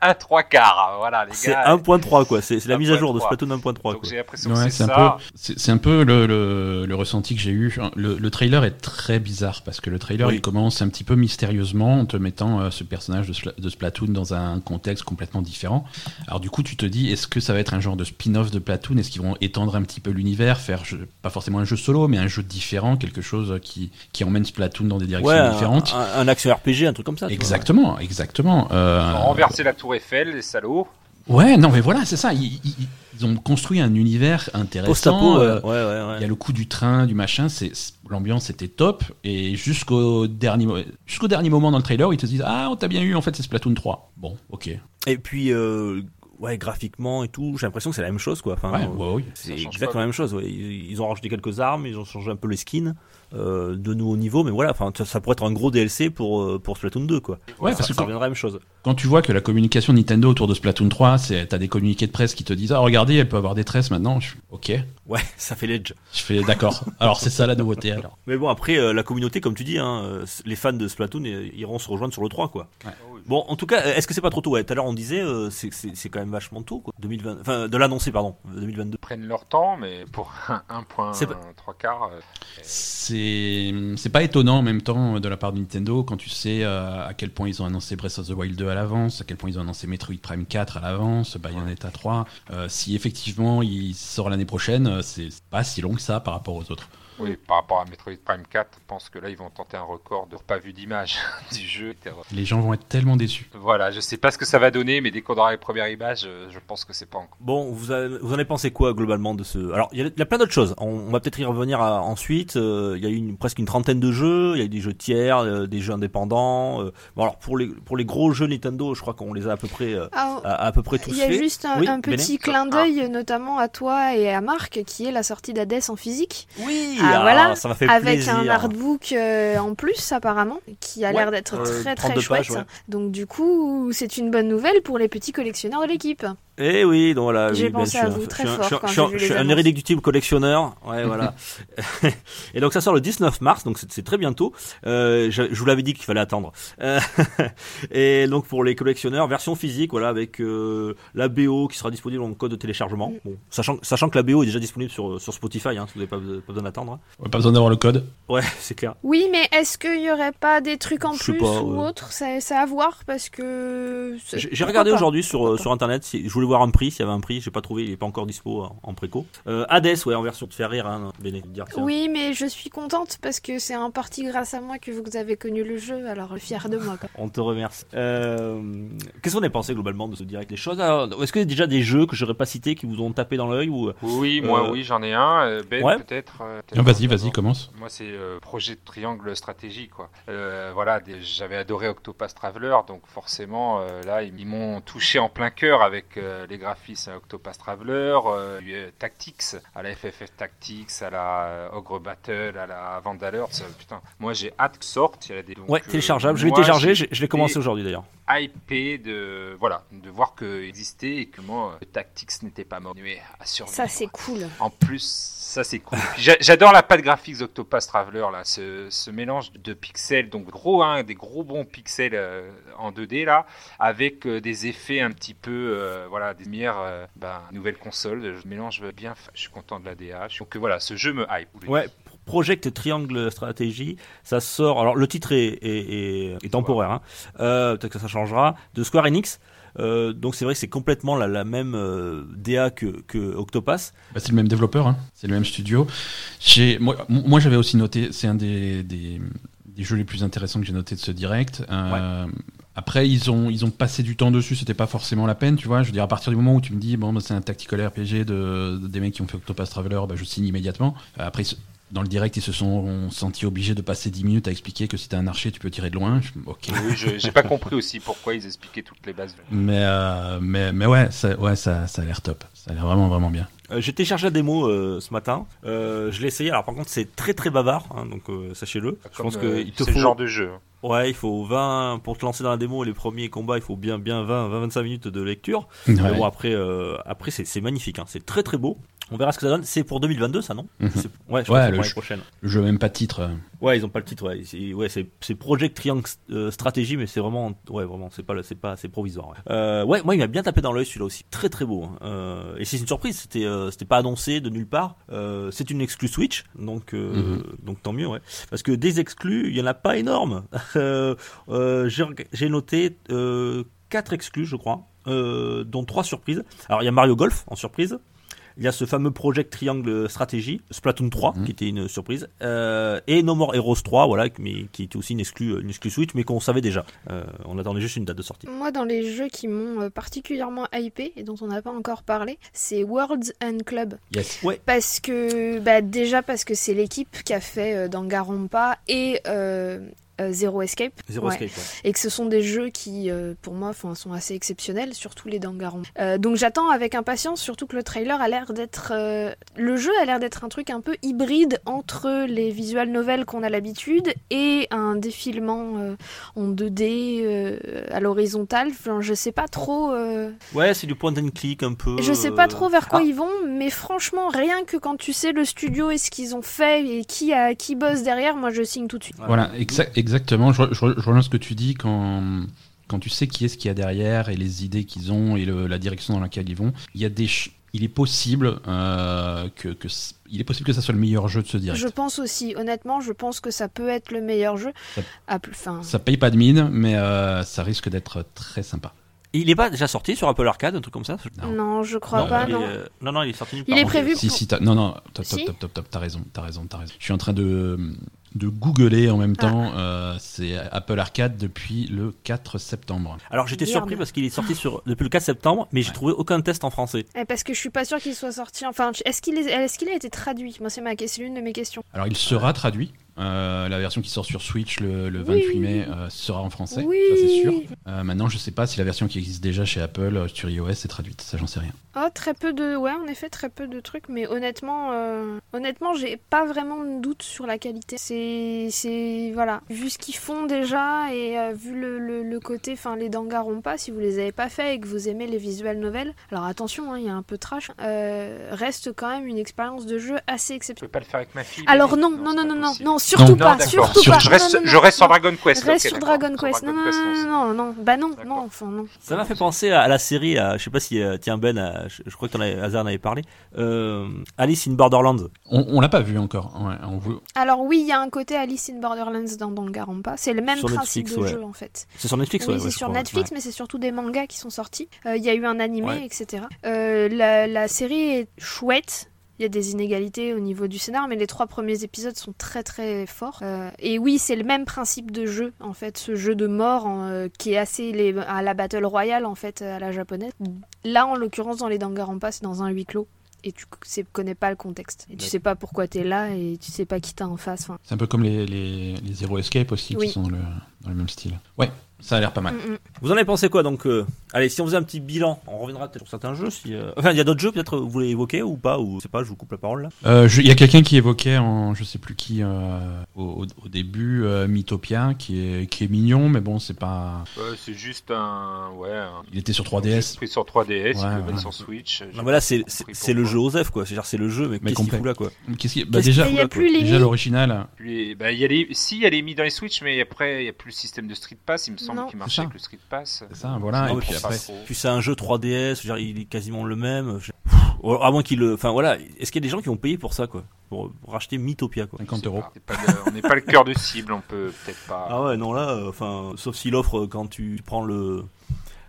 1, 3 quarts, voilà les C'est gars. 1.3 quoi. C'est c'est la mise à jour de 1.3. Splatoon 1.3 quoi. Donc j'ai l'impression que Ouais, c'est c'est un ça. peu, c'est c'est un peu le, le, le ressenti que j'ai eu. Le, le trailer est très bizarre parce que le trailer Oui. il commence un petit peu mystérieusement en te mettant euh, ce personnage de, de Splatoon dans un contexte complètement différent. Alors du coup, tu te dis, est-ce que ça va être un genre de spin-off de Platoon Est-ce qu'ils vont étendre un petit peu l'univers, faire pas forcément un jeu solo, mais un jeu différent, quelque chose qui, qui emmène Splatoon dans des directions Ouais, différentes un, un action RPG, un truc comme ça. vois. Exactement, exactement. Euh, Renverser la tour Eiffel, les salauds. Ouais, non, mais voilà, c'est ça. Ils, ils- ils ont construit un univers intéressant. Euh, ouais, ouais, ouais, ouais. Il y a le coup du train, du machin, c'est l'ambiance était top et jusqu'au dernier jusqu'au dernier moment dans le trailer, ils te disent ah on t'a bien eu en fait c'est Splatoon 3. Bon, OK. Et puis, euh, ouais, graphiquement et tout, j'ai l'impression que c'est la même chose, quoi. Enfin, Ouais, euh, ouais, oui. c'est Ça exactement la même chose. Ouais. Ils, ils ont rajouté quelques armes, ils ont changé un peu les skins euh, de nouveaux niveaux, mais voilà, enfin, ça, ça pourrait être un gros DLC pour euh, pour Splatoon 2, quoi. Ouais, ça, parce que ça reviendra à la même chose. Quand tu vois que la communication Nintendo autour de Splatoon 3, c'est t'as des communiqués de presse qui te disent ah regardez, elle peut avoir des tresses maintenant. Je, OK. Ouais, ça fait l'edge. Je fais d'accord. alors c'est ça la nouveauté alors. Mais bon, après, euh, la communauté, comme tu dis, hein, euh, les fans de Splatoon euh, iront se rejoindre sur le 3, quoi. Bon, en tout cas, est-ce que c'est pas trop tôt? Ouais, tout à l'heure on disait, euh, c'est quand même vachement tôt, quoi. 2020, enfin, de l'annoncer, pardon, euh, 2022. prennent leur temps, mais pour un 1.3 C'est pas- quarts, euh, C'est c'est pas étonnant en même temps de la part de Nintendo quand tu sais euh, à quel point ils ont annoncé Breath of the Wild 2 à l'avance, à quel point ils ont annoncé Metroid Prime 4 à l'avance, Bayonetta 3. Euh, si effectivement il sort l'année prochaine, euh, c'est c'est pas si long que ça par rapport aux autres. Oui, par rapport à Metroid Prime 4, je pense que là ils vont tenter un record de pas vu d'image du jeu. Les gens vont être tellement déçus. Voilà, je sais pas ce que ça va donner, mais dès qu'on aura les premières images, euh, je pense que c'est pas encore. Bon, vous, avez- vous en avez pensé quoi globalement de ce? Alors, il y, a- il y a plein d'autres choses. On, on va peut-être y revenir à- ensuite. Euh, Il y a eu une, presque une trentaine de jeux. Il y a eu des jeux tiers, euh, des jeux indépendants. euh. Bon, alors pour les pour les gros jeux Nintendo, je crois qu'on les a à peu près euh, Ah, à, à peu près tous Il y a juste un, Oui, un petit Béné clin d'œil, notamment à toi et à Marc, qui est la sortie d'Hades en physique, Oui, Ah, voilà, ça m'a fait avec plaisir. un artbook euh, en plus apparemment, qui a Ouais, l'air d'être euh, très très 32 chouette. pages, ouais. Donc du coup, c'est une bonne nouvelle pour les petits collectionneurs de l'équipe. Eh oui, donc voilà. J'ai oui, pensé je suis à un- vous très fort je suis je suis irréductible collectionneur. Ouais, voilà. et donc ça sort le 19 mars, donc c'est très bientôt. Euh, je, je vous l'avais dit qu'il fallait attendre. Euh, et donc pour les collectionneurs, version physique, voilà, avec euh, la BO qui sera disponible en code de téléchargement. Mm. Bon, sachant, sachant que la BO est déjà disponible sur, sur Spotify, hein, vous n'avez pas, pas besoin d'attendre. Ouais, Pas besoin d'avoir le code. Ouais, c'est clair. Oui, mais est-ce qu'il y aurait pas des trucs en plus pas, ou autre? C'est à voir parce que. J'ai regardé aujourd'hui sur, sur internet, si, je voulais voir un prix, s'il y avait un prix, j'ai pas trouvé, il est pas encore dispo en, en préco. Euh, Hades, ouais, en version de faire rire, hein, Béné, de dire que Oui, mais je suis contente parce que c'est en partie grâce à moi que vous avez connu le jeu, alors fier de moi. quoi. On te remercie. Euh, Qu'est-ce qu'on a pensé globalement de ce direct Les choses? Est-ce qu'il y a déjà des jeux que j'aurais pas cités qui vous ont tapé dans l'œil ou Oui, moi, Euh, oui, j'en ai un. Euh, Ben, ouais. peut-être. euh, Ah, vas-y, vas-y, commence. Moi, c'est euh, projet de triangle stratégie, quoi. Euh, voilà, j'avais adoré Octopath Traveler, donc forcément, euh, là, ils, ils m'ont touché en plein cœur avec euh, les graphismes à Octopath Traveler, euh, euh, Tactics, à la FFF Tactics, à la euh, Ogre Battle, à la Vandalers. euh, putain, moi, j'ai hâte que sorte. Il y a des, donc, Ouais, euh, téléchargeable. Je l'ai téléchargé, je je l'ai commencé aujourd'hui d'ailleurs. Hypé de voilà de voir que existait et que moi euh, Tactics n'était pas mort mais à survivre. Ça, c'est cool. En plus, ça c'est cool. J'adore la patte graphique d'Octopath Traveler là, ce, ce mélange de pixels, donc gros, hein, des gros bons pixels euh, en 2D là, avec euh, des effets un petit peu, euh, voilà, des lumières, euh, ben, nouvelle console. Je mélange bien. Je suis content de la DH. Donc voilà, ce jeu me hype. Ouais, Project Triangle Strategy, ça sort. Alors le titre est, est, est- est temporaire, hein. Euh, peut-être que ça changera. De Square Enix. Euh, donc c'est vrai que c'est complètement la, la même euh, DA que, que Octopath. Bah, c'est le même développeur, hein. c'est le même studio. Moi, moi j'avais aussi noté, c'est un des, des, des jeux les plus intéressants que j'ai noté de ce direct. Euh, Après, ils ont, ils ont passé du temps dessus, c'était pas forcément la peine, tu vois. Je veux dire, à partir du moment où tu me dis, bon, bah, c'est un tactical RPG de, de- des mecs qui ont fait Octopath Traveler, bah, je signe immédiatement. Après, dans le direct, ils se sont sentis obligés de passer 10 minutes à expliquer que si t'es un archer, tu peux tirer de loin. Je- ok. Oui, j'ai pas compris aussi pourquoi ils expliquaient toutes les bases. Mais, euh, mais, mais ouais, ça, ouais ça, ça a l'air top. Ça a l'air vraiment, vraiment bien. Euh, J'ai téléchargé la démo euh, ce matin. Euh, je l'ai essayé. Alors par contre c'est très très bavard, hein, donc euh, sachez-le. Je pense euh, qu'il te c'est faut. le genre de jeu. Ouais, il faut 20 pour te lancer dans la démo. Les premiers combats, il faut bien bien 20 20 25 minutes de lecture. Ouais. Mais bon après euh, après c'est c'est magnifique. Hein. C'est très très beau. On verra ce que ça donne. C'est pour 2022 ça non. C'est- Ouais, je Ouais, l'année ch- prochaine. Le jeu même pas de titre. euh. Ouais, ils ont pas le titre. Ouais, c'est ouais, c'est c'est Project Triangle euh, Strategy, mais c'est vraiment ouais vraiment c'est pas c'est pas c'est provisoire. Ouais. Euh, ouais, moi il m'a bien tapé dans l'œil celui-là aussi. Très très beau. hein. Euh, et c'est une surprise. C'était euh, c'était pas annoncé de nulle part. Euh, c'est une exclue Switch, donc euh, Mhm. donc tant mieux. Ouais. Parce que des exclus, il y en a pas énorme. Euh, euh, j'ai noté euh, quatre exclus, je crois, euh, dont trois surprises. Alors il y a Mario Golf en surprise. Il y a ce fameux Project Triangle Strategy, Splatoon 3, Mhm. qui était une surprise, euh, et No More Heroes 3, voilà, mais qui était aussi une exclue, une exclue Switch, mais qu'on savait déjà. Euh, on attendait juste une date de sortie. Moi, dans les jeux qui m'ont particulièrement hypé et dont on n'a pas encore parlé, c'est Worlds and Club. Yes. Parce que, bah, déjà parce que c'est l'équipe qui a fait euh, Danganronpa et euh, Zero Escape. Zero Ouais. Escape. ouais. Et que ce sont des jeux qui, euh, pour moi, sont assez exceptionnels, surtout les Danganronpa. Euh, donc j'attends avec impatience, surtout que le trailer a l'air d'être... euh, Le jeu a l'air d'être un truc un peu hybride entre les visual novels qu'on a l'habitude et un défilement euh, en 2D euh, à l'horizontale. Enfin, je sais pas trop... euh, Ouais, c'est du point and click un peu. je sais pas trop vers quoi ah, ils vont, mais franchement, rien que quand tu sais le studio et ce qu'ils ont fait et qui, a, qui bosse derrière, moi je signe tout de suite. Voilà, exa- exactement. Je, je, je rejoins ce que tu dis quand, quand tu sais qui est ce qu'il y a derrière et les idées qu'ils ont et le- la direction dans laquelle ils vont. Il y a des, il est possible euh, que, il est possible que ça soit le meilleur jeu de ce direct. Je pense aussi, honnêtement, je pense que ça peut être le meilleur jeu. Ça- Ah, plus- Enfin, Ça paye pas de mine, mais euh, ça risque d'être très sympa. Il est pas déjà sorti sur Apple Arcade, un truc comme ça? Non. non, je crois non, pas, il est, non. euh, non, non, il est sorti Il est prévu pour- si, non, non, top, top, Si top, top, top, t'as raison, t'as raison, t'as raison. Je suis en train de, de googler en même Ah. temps. euh, c'est Apple Arcade depuis le 4 septembre. Alors j'étais surpris parce qu'il est sorti sur, depuis le 4 septembre, mais j'ai Ouais. trouvé aucun test en français. Eh, Parce que je suis pas sûre qu'il soit sorti. Enfin, est-ce qu'il est... est-ce qu'il a été traduit? Moi, c'est ma... c'est l'une de mes questions. Alors il sera traduit. Euh, la version qui sort sur Switch le, le 28 Oui. mai euh, sera en français, Oui. ça c'est sûr. Euh, maintenant, je sais pas si la version qui existe déjà chez Apple sur iOS est traduite, ça j'en sais rien. Oh, très peu de. Ouais, en effet, très peu de trucs, mais honnêtement, euh, honnêtement, j'ai pas vraiment de doute sur la qualité. C'est. c'est voilà. Vu ce qu'ils font déjà et euh, vu le, le, le côté. Enfin, les Danganronpa, si vous les avez pas fait et que vous aimez les visual novels, alors attention, hein, il y a un peu de trash, euh, reste quand même une expérience de jeu assez Je exceptionnelle. peux pas le faire avec ma fille. Alors non, non, non, pas non, non, non, surtout Non, pas, surtout Sur- pas. Je reste, je reste sur. Dragon Quest. Reste sur. Dragon Quest. Non, non, non, non, bah non, non, enfin non. Ça m'a fait penser à, la série, à, je sais pas si, euh, tiens Ben, à- je, je crois que avais, Hazard en avait parlé, euh, Alice in Borderlands. On, on l'a pas vu encore. Ouais, on veut- Alors oui, il y a un côté Alice in Borderlands dans Danganronpa. C'est le même Sur principe Netflix, de ouais. jeu en fait. C'est sur Netflix, oui, ouais, c'est sur crois, Netflix, mais c'est surtout des mangas qui sont sortis. Euh, Il y a eu un animé, etc. Euh, la, la série est chouette. Il y a des inégalités au niveau du scénar, mais les trois premiers épisodes sont très très forts. Euh, et oui, c'est le même principe de jeu, en fait, ce jeu de mort en, euh, qui est assez les- à la Battle Royale, en fait, à la japonaise. Là, en l'occurrence, dans les Danganronpa, c'est dans un huis clos. Et tu sais- connais pas le contexte. Et tu sais pas pourquoi t'es là et tu sais pas qui t'as en face. Enfin, C'est un peu comme les, les, les Zero Escape aussi Oui. qui sont le, dans le même style. Ouais, ça a l'air pas mal. mm, mm. Vous en avez pensé quoi donc euh, Allez, si on faisait un petit bilan, on reviendra peut-être sur certains jeux. Si, euh, Enfin, il y a d'autres jeux peut-être vous voulez évoquer ou pas Ou je sais pas, je vous coupe la parole là. Euh, Il y a quelqu'un qui évoquait, en, je sais plus qui, euh, au, début, euh, Mythopia, qui est, qui est mignon, mais bon, c'est pas. C'est juste un. Ouais. Un... Il était sur 3DS. Pris sur 3DS, Ouais, il mettre sur Switch. Non, mais là, c'est c'est- c'est le jeu Osef quoi. C'est-à-dire, c'est le jeu, mais, Mais qu'est-ce qu'il fout là quoi Qu'est-ce qui... bah, déjà, il y a là, plus les déjà l'original. Bah, il y a les... Si, il y a les mis dans les Switch, mais après, il n'y a plus le système de Street Pass, il me semble, Non. qui marchait ça. avec le Street Pass. C'est ça, voilà, et puis après-. Puis c'est un jeu 3DS, je veux dire, il est quasiment le même. Je- Pff, À moins qu'il le. Enfin voilà, est-ce qu'il y a des gens qui ont payé pour ça quoi? Pour, pour acheter Mythopia quoi 50 C'est euros. pas- c'est pas le- On n'est pas le cœur de cible, on peut peut-être pas. Ah ouais, non là, euh, enfin, sauf s'il offre euh, quand tu prends le.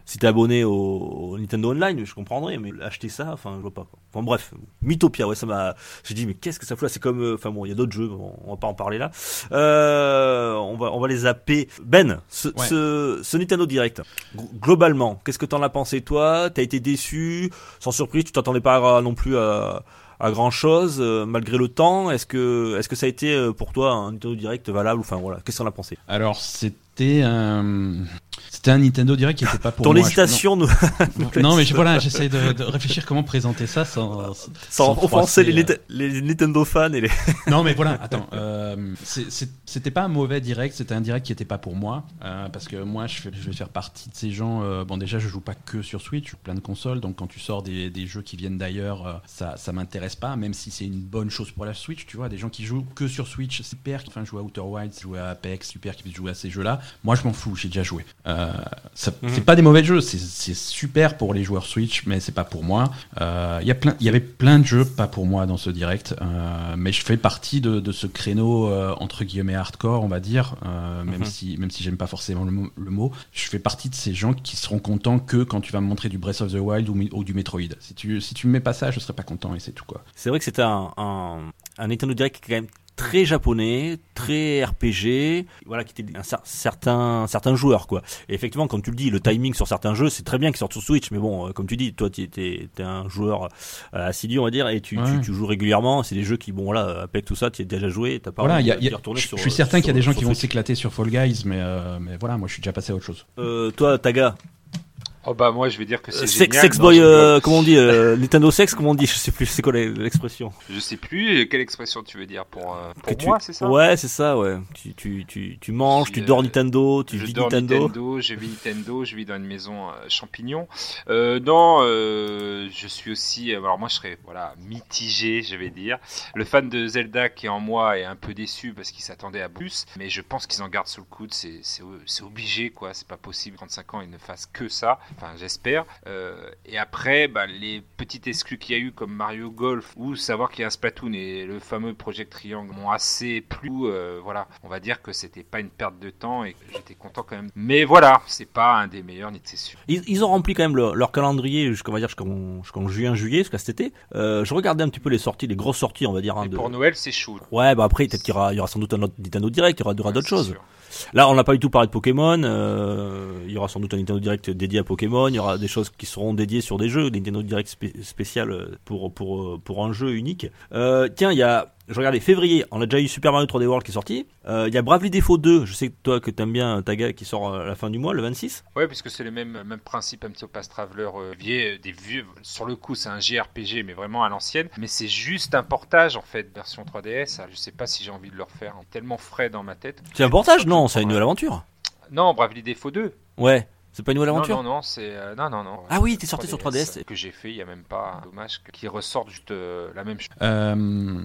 Si t'es abonné au, au Nintendo Online, je comprendrais, mais acheter ça, enfin, je vois pas. Quoi. Enfin bref, Mythopia, ouais, ça m'a. J'ai dit, mais qu'est-ce que ça fout là? C'est comme, euh, enfin bon, il y a d'autres jeux, on, on va pas en parler là. Euh, on va, on va les zapper. Ben, ce, Ouais. ce, ce Nintendo Direct, gl- globalement, qu'est-ce que t'en as pensé toi? T'as été déçu? Sans surprise, tu t'attendais pas à- non plus à, à grand chose malgré le temps. Est-ce que, est-ce que ça a été euh, pour toi un Nintendo Direct valable? Enfin voilà, qu'est-ce que t'en as pensé? Alors, c'était un. C'était un Nintendo Direct qui était pas pour Ton moi. je- hésitation nous, Non, mais je- voilà, j'essaie de, de réfléchir comment présenter ça sans. sans sans offenser les, euh, les Nintendo fans et les. Non, mais voilà, attends. euh, c'était pas un mauvais direct, c'était un direct qui était pas pour moi. euh, parce que moi, je, fais- je vais faire partie de ces gens. euh, bon, déjà, je joue pas que sur Switch, je joue plein de consoles. Donc, quand tu sors des, des jeux qui viennent d'ailleurs, euh, ça, ça m'intéresse pas, même si c'est une bonne chose pour la Switch. Tu vois, des gens qui jouent que sur Switch, super, qui enfin, jouent à Outer Wilds, jouent à Apex, super, qui jouent à ces jeux-là. Moi, je m'en fous, j'ai déjà joué. Euh, ça- Mhm. C'est pas des mauvais jeux, c'est- c'est super pour les joueurs Switch, mais c'est pas pour moi. Euh, Il y avait plein de jeux pas pour moi dans ce direct, euh, mais je fais partie de, de ce créneau euh, entre guillemets hardcore, on va dire, euh, même Mhm. si même si j'aime pas forcément le mot, le mot, je fais partie de ces gens qui seront contents que quand tu vas me montrer du Breath of the Wild ou, du Metroid. Si tu si tu me mets pas ça, je serai pas content et c'est tout quoi. C'est vrai que c'était un, un, un Nintendo Direct qui est quand même très japonais, très RPG, voilà, qui était un cer- certain, certains joueurs, quoi. Et effectivement, comme tu le dis, le timing sur certains jeux, c'est très bien qu'ils sortent sur Switch, mais bon, euh, comme tu dis, toi, tu es, un joueur euh, assidu, on va dire, et tu, Ouais. tu, tu joues régulièrement. C'est des jeux qui, bon, voilà, Apex, tout ça, tu as déjà joué, t'as pas Voilà, y a- y a- retourner je sur- je suis certain qu'il y a des gens qui vont s'éclater sur Fall Guys, mais euh, mais voilà, moi je suis déjà passé à autre chose. Euh, toi, Taga, Oh bah moi je vais dire que c'est Euh, sex, boy, euh, comment on dit, euh, Nintendo sex, comment on dit, je sais plus, c'est quoi l'expression Je sais plus quelle expression tu veux dire pour, euh, tu- moi, c'est ça? Ouais, c'est ça, ouais. Tu, tu, tu, tu manges, tu dors Nintendo, tu je vis dors Nintendo. Nintendo, je vis Nintendo, je vis dans une maison champignon. Non, je suis aussi. Alors moi, je serais voilà mitigé, je vais dire. Le fan de Zelda qui est en moi est un peu déçu parce qu'il s'attendait à plus, mais je pense qu'ils en gardent sous le coude. C'est obligé, quoi. C'est pas possible. 35 ans, ils ne fassent que ça. Enfin, j'espère. Euh, et après, bah, les petites exclus qu'il y a eu comme Mario Golf ou savoir qu'il y a un Splatoon et le fameux Project Triangle m'ont assez plu. Euh, voilà, on va dire que c'était pas une perte de temps et j'étais content quand même. Mais voilà, c'est pas un des meilleurs, ni c'est sûr. Ils, ils ont rempli quand même leur, leur calendrier jusqu'on va dire jusqu'en jusqu'en juin juillet jusqu'à cet été. Euh, je regardais un petit peu les sorties, les grosses sorties on va dire. hein, de... pour Noël, c'est chaud. Ouais, bah après peut-être qu'il y aura, il y aura sans doute un autre Nintendo Direct, il y aura, Ouais, d'autres choses. sûr. Là, on n'a pas du tout parlé de Pokémon. euh, il y aura sans doute un Nintendo Direct dédié à Pokémon. Pokémon, il y aura des choses qui seront dédiées sur des jeux, des Nintendo Direct spé- spécial euh, pour, pour, euh, pour un jeu unique. Euh, tiens, il y a, je regardais février, on a déjà eu Super Mario 3D World qui est sorti. Euh, Il y a Bravely Default 2, je sais que toi que t'aimes bien Taga qui sort à la fin du mois, le 26. Ouais, puisque c'est le même, même principe, un petit Pass Traveler euh, vieux, des vieux. Sur le coup, c'est un JRPG, mais vraiment à l'ancienne. Mais c'est juste un portage en fait, version 3DS. Alors, je sais pas si j'ai envie de le refaire. Tellement frais dans ma tête. C'est un portage Non, c'est une nouvelle aventure. Non, Bravely Default 2. Ouais, c'est pas une nouvelle Non, aventure non, non, c'est. euh, non, non, non. Ah oui, t'es sorti sur 3DS. Que j'ai fait il y a même pas. Dommage qu'ils ressortent juste euh, la même chose. Euh,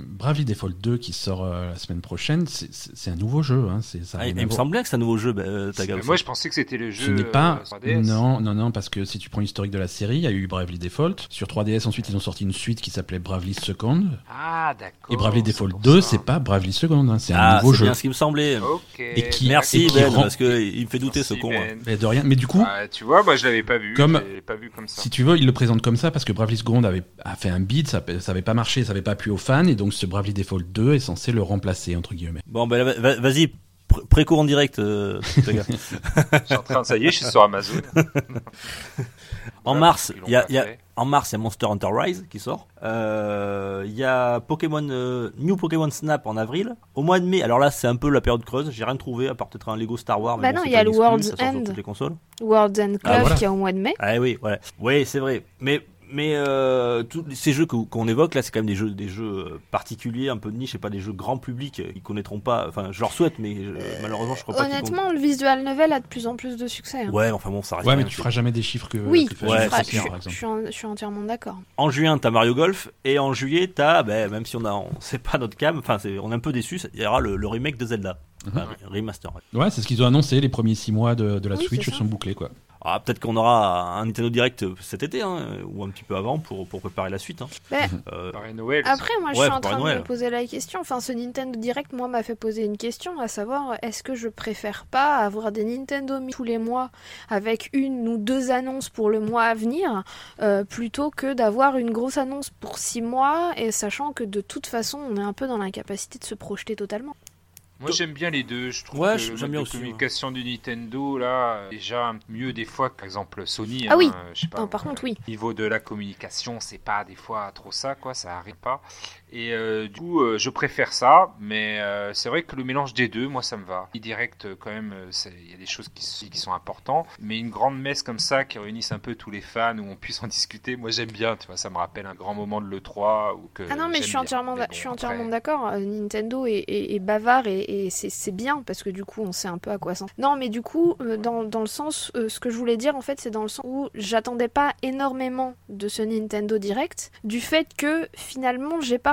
Bravely Default 2 qui sort euh, la semaine prochaine, c'est- c'est c'est un nouveau jeu. Hein, c'est ça a Ah, il me semblait que c'est un nouveau jeu, bah, moi, je pensais que c'était le jeu. Ce n'est pas. 3DS. Non, non, non, parce que si tu prends l'historique de la série, il y a eu Bravely Default. Sur 3DS, ensuite, ils ont sorti une suite qui s'appelait Bravely Second. Ah, d'accord. Et Bravely c'est Default pour 2, ça. c'est pas Bravely Second, hein, c'est un Ah, nouveau c'est jeu. bien ce qui me semblait. Ok. Et qui- Merci et qui Ben, rend- parce que il me fait douter ce con. hein. Ben. Mais de rien. Mais du coup, Ah, tu vois, moi je l'avais pas vu. Comme- pas vu comme ça. si tu veux, il le présente comme ça parce que Bravely Second avait a fait un beat, ça, ça avait pas marché, ça avait pas plu aux fans, et donc ce Bravely Default 2 est censé le remplacer entre guillemets. Bon, ben va- va- vas-y, pr- préco en direct, euh. Je suis en train de, ça y est, je suis sur Amazon. En Voilà, mars, il y a, y. en mars, il y a Monster Hunter Rise qui sort. Euh, Il y a Pokémon euh, New Pokémon Snap en avril. Au mois de mai, alors là, c'est un peu la période creuse. J'ai rien trouvé à part peut-être un Lego Star Wars. Mais Bah bon, non, il y a le World's End. toutes les consoles. World and Club Ah, voilà. qui est au mois de mai. Ah oui. Oui, c'est vrai. Mais mais euh, tous ces jeux qu'on évoque là, c'est quand même des jeux des jeux euh, particuliers, un peu de niche, et pas des jeux grand public. euh, Ils connaîtront pas. Enfin, je leur souhaite, mais euh, malheureusement, je crois pas Honnêtement, le visual novel a de plus en plus de succès. hein. Ouais, enfin bon, ça reste. Ouais, mais tu feras jamais des chiffres que. Oui, que je, Ouais, c'est je, je suis en- je suis entièrement d'accord. En juin, t'as Mario Golf, et en juillet, t'as, ben, même si on a, on sait pas notre cam, enfin, c'est- on est un peu déçu, il y aura le, le remake de Zelda, Enfin, remaster. ouais. Ouais, c'est ce qu'ils ont annoncé. Les premiis 6 mois de, de la Oui, Switch c'est sont bouclés, quoi. Ah, peut-être qu'on aura un Nintendo Direct cet été, hein, ou un petit peu avant pour, pour préparer la suite. Hein. Ben, Euh, Noël. Après, moi, je Ouais, suis en train de me poser la question. Enfin, ce Nintendo Direct, moi, m'a fait poser une question, à savoir, est-ce que je préfère pas avoir des Nintendo Mi tous les mois avec une ou deux annonces pour le mois à venir, euh, plutôt que d'avoir une grosse annonce pour six mois, et sachant que de toute façon, on est un peu dans l'incapacité de se projeter totalement. Moi j'aime bien les deux. Je trouve Ouais, que j'aime bien aussi, ouais. communication du Nintendo là, déjà mieux des fois. Par exemple Sony. Ah hein, oui. je sais pas, Non, par euh, contre, oui. Niveau de la communication, c'est pas des fois trop ça, quoi. Ça arrive pas. Et euh, du coup, euh, je préfère ça, mais euh, c'est vrai que le mélange des deux, moi, ça me va. Direct, quand même, il y a des choses qui, sont importantes, mais une grande messe comme ça qui réunisse un peu tous les fans où on puisse en discuter, moi, j'aime bien. Tu vois, ça me rappelle un grand moment de l'E3 ou que. Ah non, mais je suis bien. entièrement, bon, je suis après- entièrement d'accord. Nintendo est, est- est bavard et, et c'est bien parce que du coup, on sait un peu à quoi s'en. Non, mais du coup, dans, dans le sens, ce que je voulais dire en fait, c'est dans le sens où j'attendais pas énormément de ce Nintendo Direct, du fait que finalement, j'ai pas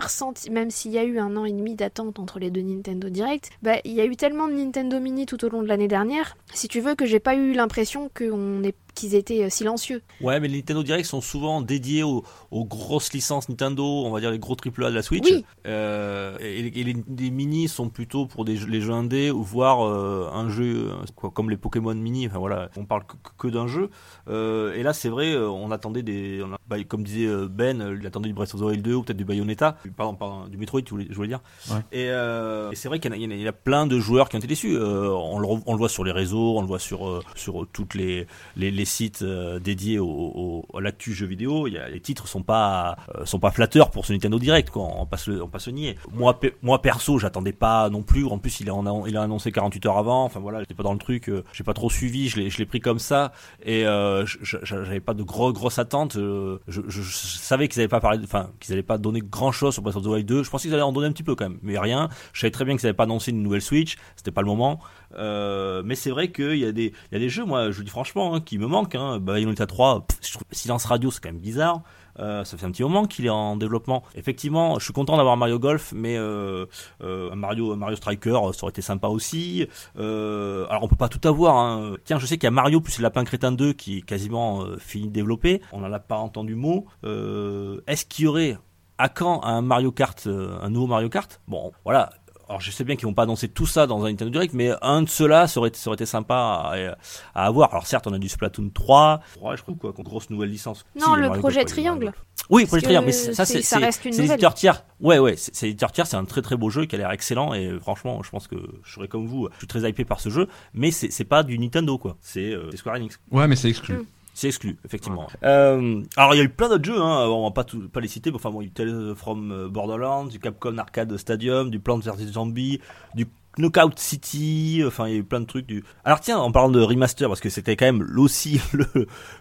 même s'il y a eu un an et demi d'attente entre les deux Nintendo Direct, bah, il y a eu tellement de Nintendo Mini tout au long de l'année dernière, si tu veux, que j'ai pas eu l'impression qu'on est qu'ils étaient euh, silencieux. Ouais, mais les Nintendo Direct sont souvent dédiés aux, aux grosses licences Nintendo, on va dire les gros AAA de la Switch. Oui. Euh, et, et les, les mini sont plutôt pour des, les jeux indés ou voir euh, un jeu euh, quoi, comme les Pokémon mini. Enfin voilà, on parle que, que d'un jeu. Euh, et là, c'est vrai, on attendait des, on a- bah, comme disait Ben, il attendait du Breath of the Wild 2 ou peut-être du Bayonetta, pardon, pardon, du Metroid, tu voulais- je voulais dire. Ouais. Et, euh, et c'est vrai qu'il y, en a- il y a- il y a plein de joueurs qui ont été déçus. Euh, on, le, re- on le voit sur les réseaux, on le voit sur sur toutes les les, les sites euh, dédiés au, au, à l'actu jeux vidéo. Les titres sont pas euh, sont pas flatteurs pour ce Nintendo Direct. Quoi. On passe le on passe le nier. Moi pe- moi perso, j'attendais pas non plus. En plus, il a il a annoncé 48 heures avant. Enfin voilà, j'étais pas dans le truc. euh, J'ai pas trop suivi. Je l'ai je l'ai pris comme ça et euh, j'avais pas de gros grosses attentes. Je, savais qu'ils avaient pas parlé, enfin qu'ils allaient pas donner grand chose sur Breath of the Wild 2. Je pensais qu'ils allaient en donner un petit peu quand même, mais rien. Je savais très bien qu'ils avaient pas annoncé une nouvelle Switch. C'était pas le moment. Euh, mais c'est vrai qu'il y a des y a des jeux, moi je vous dis franchement, hein, qui me manquent. Hein. Bayonetta 3, pff, je trouve- silence radio, c'est quand même bizarre. Euh, ça fait un petit moment qu'il est en développement. Effectivement, je suis content d'avoir Mario Golf, mais euh, euh, Mario, Mario Striker, ça aurait été sympa aussi. Alors on peut pas tout avoir. Hein. Tiens, je sais qu'il y a Mario plus Lapin Crétin 2 qui est quasiment fini de développer. On n'en a pas entendu mot. Est-ce qu'il y aurait à quand un Mario Kart, un nouveau Mario Kart? Bon, voilà. Alors je sais bien qu'ils vont pas annoncer tout ça dans un Nintendo Direct, mais un de ceux-là, ça aurait, ça aurait été sympa à, à avoir. Alors certes, on a du Splatoon 3, ouais, je trouve quoi, qu'on grosse nouvelle licence. Non, Si, le projet Triangle. Oui, Parce projet Triangle, mais ça, c'est- c'est l'éditeur tiers. Ouais, ouais, c'est c'est l'éditeur tiers, c'est un très très beau jeu qui a l'air excellent et franchement, je pense que je serais comme vous, je suis très hypé par ce jeu, mais c'est pas du Nintendo quoi, c'est euh, c'est Square Enix. Ouais, mais c'est exclu. Mm. C'est exclu, effectivement. Euh, alors il y a eu plein d'autres jeux, hein, on va pas, tout, pas les citer, mais enfin bon, il y a eu Tales from euh, Borderlands, du Capcom Arcade Stadium, du Plants vs Zombies, du Knockout City, enfin il y a eu plein de trucs. Du... Alors tiens, en parlant de remaster, parce que c'était quand même aussi le,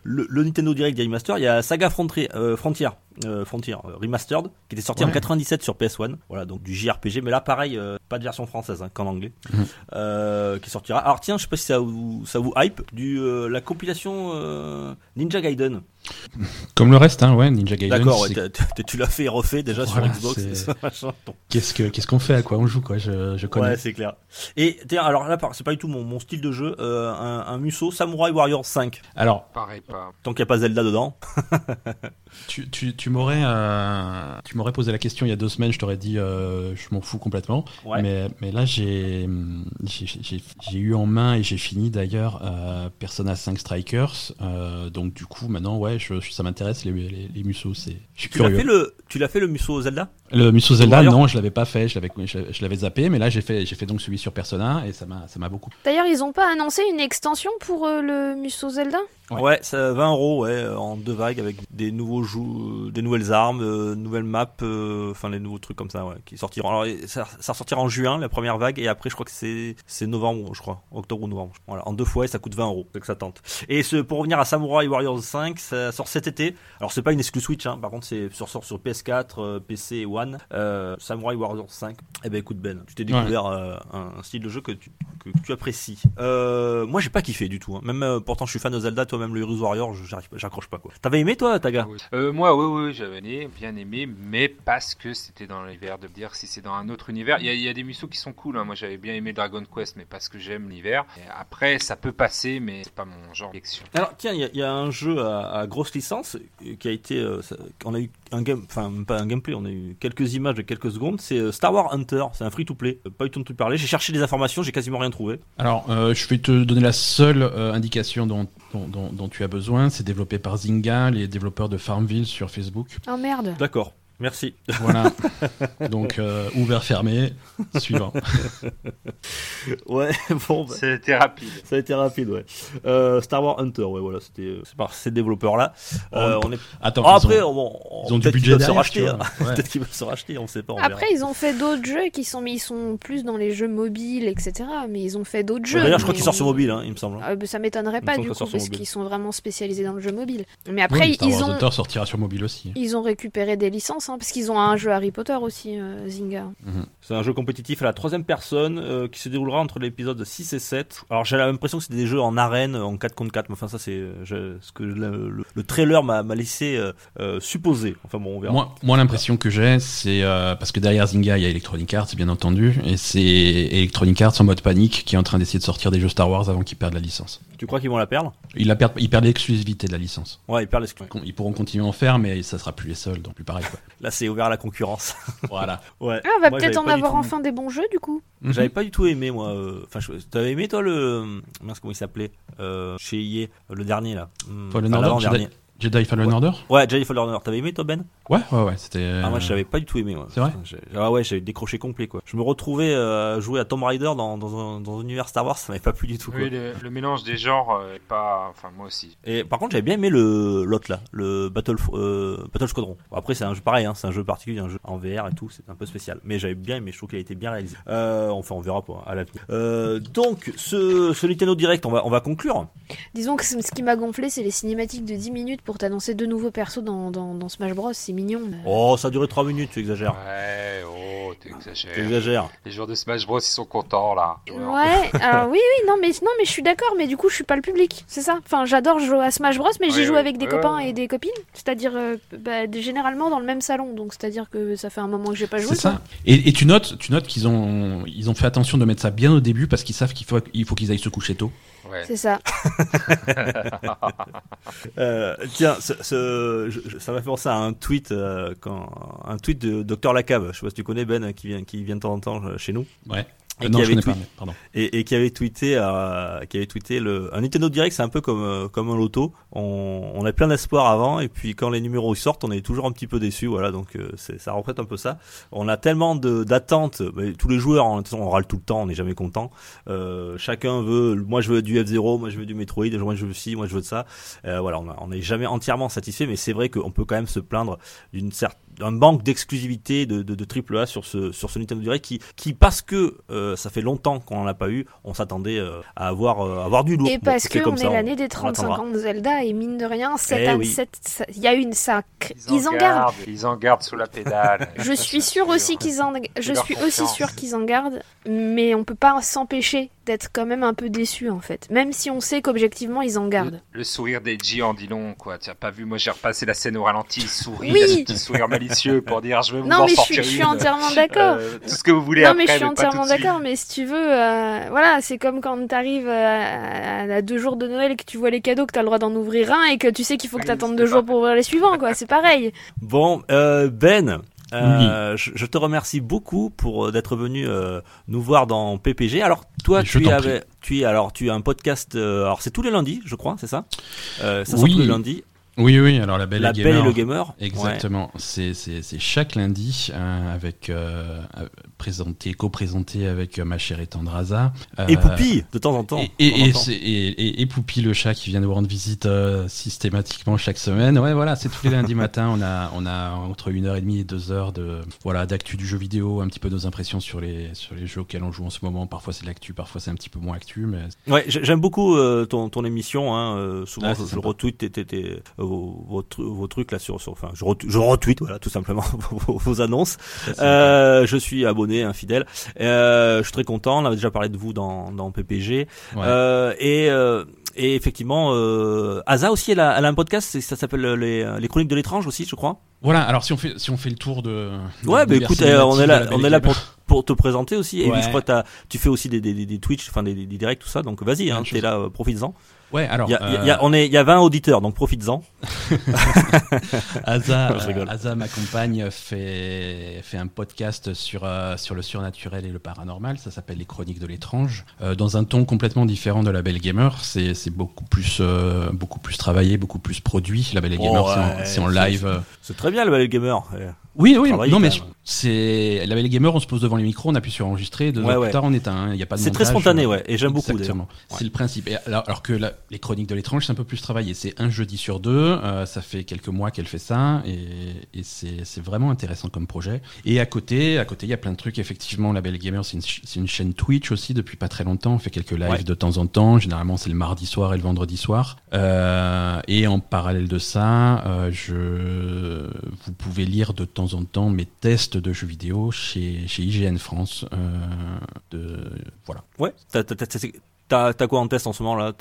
le, le Nintendo Direct des remaster, il y a Saga Frontier, euh, Frontier, euh, Frontier euh, Remastered, qui était sorti en Ouais. 97 sur PS1. Voilà, donc du JRPG, mais là pareil, euh, pas de version française hein, qu'en anglais, Mhm. euh, qui sortira. Alors tiens, je sais pas si ça vous, ça vous hype, du, euh, la compilation euh, Ninja Gaiden. Comme le reste, hein, ouais, Ninja Gaiden. D'accord, ouais, tu l'as fait et refait déjà Voilà, sur Xbox. Qu'est-ce que qu'est-ce qu'on fait, à quoi on joue, quoi Je, je connais. Ouais, c'est clair. Et tiens, alors là, c'est pas du tout mon, mon style de jeu. euh, un, un Musso Samurai Warrior 5. Alors, Pareil pas. Tant qu'il n'y a pas Zelda dedans. tu, tu, tu m'aurais euh, tu m'aurais posé la question il y a deux semaines, je t'aurais dit euh, je m'en fous complètement. Ouais. Mais, mais là, j'ai j'ai- j'ai j'ai eu en main et j'ai fini d'ailleurs euh, Persona 5 Strikers. euh, donc du coup, maintenant, ouais, je, je- ça m'intéresse les, les, les Musso. c'est- Je suis Tu l'as curieux. fait le, tu l'as fait le Musso Zelda? Le Musso Zelda, non, je l'avais pas fait, je l'avais, je, je l'avais zappé, mais là j'ai fait, j'ai fait donc celui sur Persona et ça m'a, ça m'a beaucoup. D'ailleurs, ils ont pas annoncé une extension pour euh, le Musso Zelda? Ouais. Ouais, ça 20 euros, ouais, en deux vagues avec des nouveaux jou- des nouvelles armes, euh, nouvelles maps, euh, enfin les nouveaux trucs comme ça, ouais, qui sortiront. Alors ça, ça sortira en juin la première vague et après je crois que c'est c'est novembre, je crois, octobre ou novembre. Voilà, en deux fois et ça coûte 20 euros, c'est que ça tente. Et ce, pour revenir à Samurai Warriors 5, ça sort cet été. Alors c'est pas une exclu Switch, hein, par contre c'est sur sort sur PS4, euh, PC et One. Euh, Samurai Warriors 5. Eh ben écoute Ben, tu t'es découvert euh, un, un style de jeu que tu que tu apprécies. Euh, moi j'ai pas kiffé du tout. hein. Même euh, pourtant je suis fan de Zelda, toi même le Heroes Warrior, j'arrive j'accroche pas quoi. T'avais aimé toi Taga? Oui. Euh, moi, oui, oui, j'avais bien aimé, mais parce que c'était dans l'hiver. De me dire si c'est dans un autre univers, il y, a- il y a des Musso qui sont cool. hein. Moi, j'avais bien aimé Dragon Quest, mais parce que j'aime l'hiver. Après, ça peut passer, mais c'est pas mon genre d'action. Alors tiens, il y, a- il y a un jeu à, à grosse licence euh, qui a été, euh, ça- on a eu un game, enfin pas un gameplay, on a eu quelques images de quelques secondes. C'est euh, Star Wars Hunter, c'est un free to play. Pas eu le temps de tout parler. J'ai cherché des informations, j'ai quasiment rien trouvé. Alors, euh, je vais te donner la seule euh, indication dont, dont, dont- dont tu as besoin. C'est développé par Zynga, les développeurs de Farmville sur Facebook. Oh merde. D'accord. Merci. Voilà. donc, euh, ouvert, fermé, suivant. Ouais, bon, bah, C'était rapide. ça a été rapide, ouais. Euh, Star Wars Hunter, ouais, voilà, c'était euh, c'est par ces développeurs-là. Euh, on est. Attends, Ah, ils après, ont- bon, ils ont du qu'ils budget peuvent se racheter. hein. Ouais. Peut-être qu'ils peuvent se racheter, on sait pas. on verra. Après, ils ont fait d'autres jeux qui sont, mais ils sont plus dans les jeux mobiles, etc. Mais ils ont fait d'autres jeux. D'ailleurs, je crois mais- qu'il sort sur mobile, hein, il me semble. Euh, bah, ça m'étonnerait pas du coup parce qu'ils sont vraiment spécialisés dans le jeu mobile. Mais après Oui, Star ils Wars ont Hunter sortira sur mobile aussi. ils ont récupéré des licences parce qu'ils ont un jeu Harry Potter aussi euh, Zynga. C'est un jeu compétitif à la troisième personne euh, qui se déroulera entre l'épisode 6 et 7. Alors j'ai l'impression que c'était des jeux en arène, en 4 contre 4, mais enfin ça c'est euh, ce que le, le- le trailer m'a laissé euh, euh, supposer. Enfin bon, on verra. Moi, moi l'impression que j'ai, c'est euh, parce que derrière Zynga, il y a Electronic Arts, bien entendu, et c'est Electronic Arts en mode panique qui est en train d'essayer de sortir des jeux Star Wars avant qu'ils perdent la licence. Tu crois qu'ils vont la perdre? Ils, la perdent, ils perdent l'exclusivité de la licence. Ouais, ils perdent l'exclu. Con- Ils pourront continuer à en faire, mais ça sera plus les seuls, donc plus pareil. Quoi. Là c'est ouvert à la concurrence. voilà. ouais. Ah, on va peut-être en avoir tout- enfin des bons jeux du coup. J'avais pas du tout aimé moi. euh, Enfin, je- t'avais aimé toi le mince comment il s'appelait euh, chez EA, le dernier là. Hmm, enfin, Order, l'avant-dernier. Jedi Fallen Ouais. Order Ouais, Jedi Fallen Order. T'avais aimé toi Ben? Ouais, ouais, ouais, c'était. Ah moi je l'avais pas du tout aimé moi. C'est vrai? Ah ouais j'avais décroché complet quoi. Je me retrouvais euh, à jouer à Tomb Raider dans, dans, un, dans un univers Star Wars, ça m'avait pas plu du tout quoi. Oui, le, le mélange des genres euh, est pas. Enfin, moi aussi. Et par contre j'avais bien aimé le l'autre là, le Battle euh, Battle Squadron. Bon, après c'est un jeu pareil, hein, c'est un jeu particulier, un jeu en VR et tout, c'est un peu spécial. Mais j'avais bien aimé, je trouve qu'il a été bien réalisé. Euh, enfin on verra pas à l'avenir. Euh, donc ce, ce Nintendo Direct, on va on va conclure. Disons que ce ce qui m'a gonflé c'est les cinématiques de 10 minutes pour t'annoncer deux nouveaux persos dans, dans, dans Smash Bros. C'est mignon. mais- Oh ça a duré 3 minutes, tu exagères. Ouais, oh, t'exagères. T'exagères. Les joueurs de Smash Bros, ils sont contents là. Ouais, alors oui, oui, non, mais non, mais je suis d'accord, mais du coup, je suis pas le public, c'est ça? Enfin, j'adore jouer à Smash Bros, mais j'y Oui, joue oui. avec des copains et des copines, c'est-à-dire euh, bah, généralement dans le même salon, donc c'est-à-dire que ça fait un moment que j'ai pas joué. C'est ça. Et, et tu notes, tu notes qu'ils ont, ils ont fait attention de mettre ça bien au début parce qu'ils savent qu'il faut, il faut qu'ils aillent se coucher tôt. Ouais. C'est ça. Euh, tiens, ce, ce- je- ça m'a fait penser à un tweet, euh, quand, un tweet de Dr Lacave. Je sais pas si tu connais Ben, qui vient, qui vient de temps en temps euh, chez nous. Ouais. Et Euh, qui non, je avait tweet- pas. et, et qui avait tweeté, euh, qui avait tweeté le un Nintendo Direct, c'est un peu comme euh, comme un loto. On, on a plein d'espoir avant, et puis quand les numéros sortent, on est toujours un petit peu déçu. Voilà, donc euh, ça représente un peu ça. On a tellement d'attentes. mais tous les joueurs, en on râle tout le temps, on n'est jamais content. Euh, chacun veut. Moi, je veux du F0, moi je veux du Metroid, moi je veux ci, moi je veux de ça. Euh, voilà, on n'est jamais entièrement satisfait, mais c'est vrai qu'on peut quand même se plaindre d'une certaine un manque d'exclusivité de, de, de AAA sur ce sur ce Nintendo Direct qui qui parce que euh, ça fait longtemps qu'on en a pas eu, on s'attendait euh, à avoir euh, à avoir du lourd. Et Bon, parce que on ça, est l'année des on 35 l'attendra. ans de Zelda et mine de rien, cette Eh oui. cette- il y a une ça, Ils, ils en gardent. gardent. Ils en gardent sous la pédale. Je suis sûre aussi qu'ils en, je suis aussi sûre qu'ils en gardent, mais on peut pas s'empêcher d'être quand même un peu déçu en fait, même si on sait qu'objectivement ils en gardent. Le, le sourire d'Eiji en dit long, quoi. Tu as pas vu, moi j'ai repassé la scène au ralenti, il sourit, Oui. il a ce petit sourire malicieux pour dire je vais vous Non en mais je suis, je suis entièrement d'accord. Euh, tout ce que vous voulez non après, mais je suis entièrement d'accord, mais si tu veux, euh, voilà, c'est comme quand t'arrives à, à, à deux jours de Noël et que tu vois les cadeaux, que t'as le droit d'en ouvrir un et que tu sais qu'il faut que t'attendes deux jours pour ouvrir les suivants, quoi. C'est pareil. Bon, euh, Ben. Euh, je, je te remercie beaucoup pour euh, d'être venu euh, nous voir dans PPG. Alors toi, Mais tu avais, tu es alors tu as un podcast. euh, alors c'est tous les lundis, je crois, c'est ça? Ça sort Oui. tous les lundis. Oui, oui, alors la belle La et Belle et le gamer. Exactement, c'est chaque lundi euh, avec euh, euh, présenté, co-présenté avec ma chère et tendre Asa. Et Poupie de temps en temps. Et, et, temps et, Poupie le chat qui vient nous rendre visite systématiquement chaque semaine. Ouais, voilà, c'est tous les lundis matin. On a, on a entre une heure et demie et deux heures de voilà d'actu du jeu vidéo, un petit peu nos impressions sur les sur les jeux auxquels on joue en ce moment. Parfois c'est l'actu, parfois c'est un petit peu moins actu, mais Ouais, j'ai- j'aime beaucoup ton, ton émission. Hein, souvent, Ah, je, je retweet tes, vos, vos, tru- vos trucs là sur, sur enfin, je, retweet, je retweet, voilà, tout simplement vos, vos annonces. Euh, je suis abonné, infidèle. Euh, je suis très content. On avait déjà parlé de vous dans, dans PPG. Ouais. Euh, et, euh, et effectivement, euh, Asa aussi, elle a, elle a un podcast. Ça s'appelle les, les Chroniques de l'étrange aussi, je crois. voilà. Alors si on fait si on fait le tour de de Ouais, bah l'univers écoute, euh, on est là, on est là pour, pour te présenter aussi. Et puis je crois que tu fais aussi des, des, des, des Twitch, enfin des, des, directs, tout ça. Donc vas-y, hein, t'es là, profites-en. Ouais, alors Il y a, euh, il y a- on est, il y a 20 auditeurs, donc profites-en. Euh, Asa, ma compagne, fait, fait un podcast sur, euh, sur le surnaturel et le paranormal. Ça s'appelle Les Chroniques de l'étrange. Euh, dans un ton complètement différent de La Belle Gamer. C'est c'est beaucoup, plus, beaucoup plus travaillé, beaucoup plus produit. La Belle Oh, Gamer, c'est en- ouais, c'est en, live. C'est très bien le Ballet Gamer. Oui, oui, non, mais. C'est La Belle Gamer, on se pose devant les micros, on appuie sur enregistrer. Deux Ouais, ouais. plus tard, on éteint. Il n'y a pas de C'est très spontané, ouais. Et j'aime beaucoup. Exactement. Ouais. C'est le principe. Et alors, alors que la- les chroniques de l'étrange, c'est un peu plus travaillé. C'est un jeudi sur deux. euh, ça fait quelques mois qu'elle fait ça, et, et c'est vraiment intéressant comme projet. Et à côté, à côté, il y a plein de trucs. Effectivement, la Belle Gamer, c'est une, une chaîne Twitch aussi depuis pas très longtemps. On fait quelques lives de temps en temps. Généralement, c'est le mardi soir et le vendredi soir. Euh, et en parallèle de ça, euh, je, vous pouvez lire de temps en temps mes tests de jeux vidéo chez, chez IGN France. euh, de, voilà. Ouais. T'as, quoi en test en ce moment là?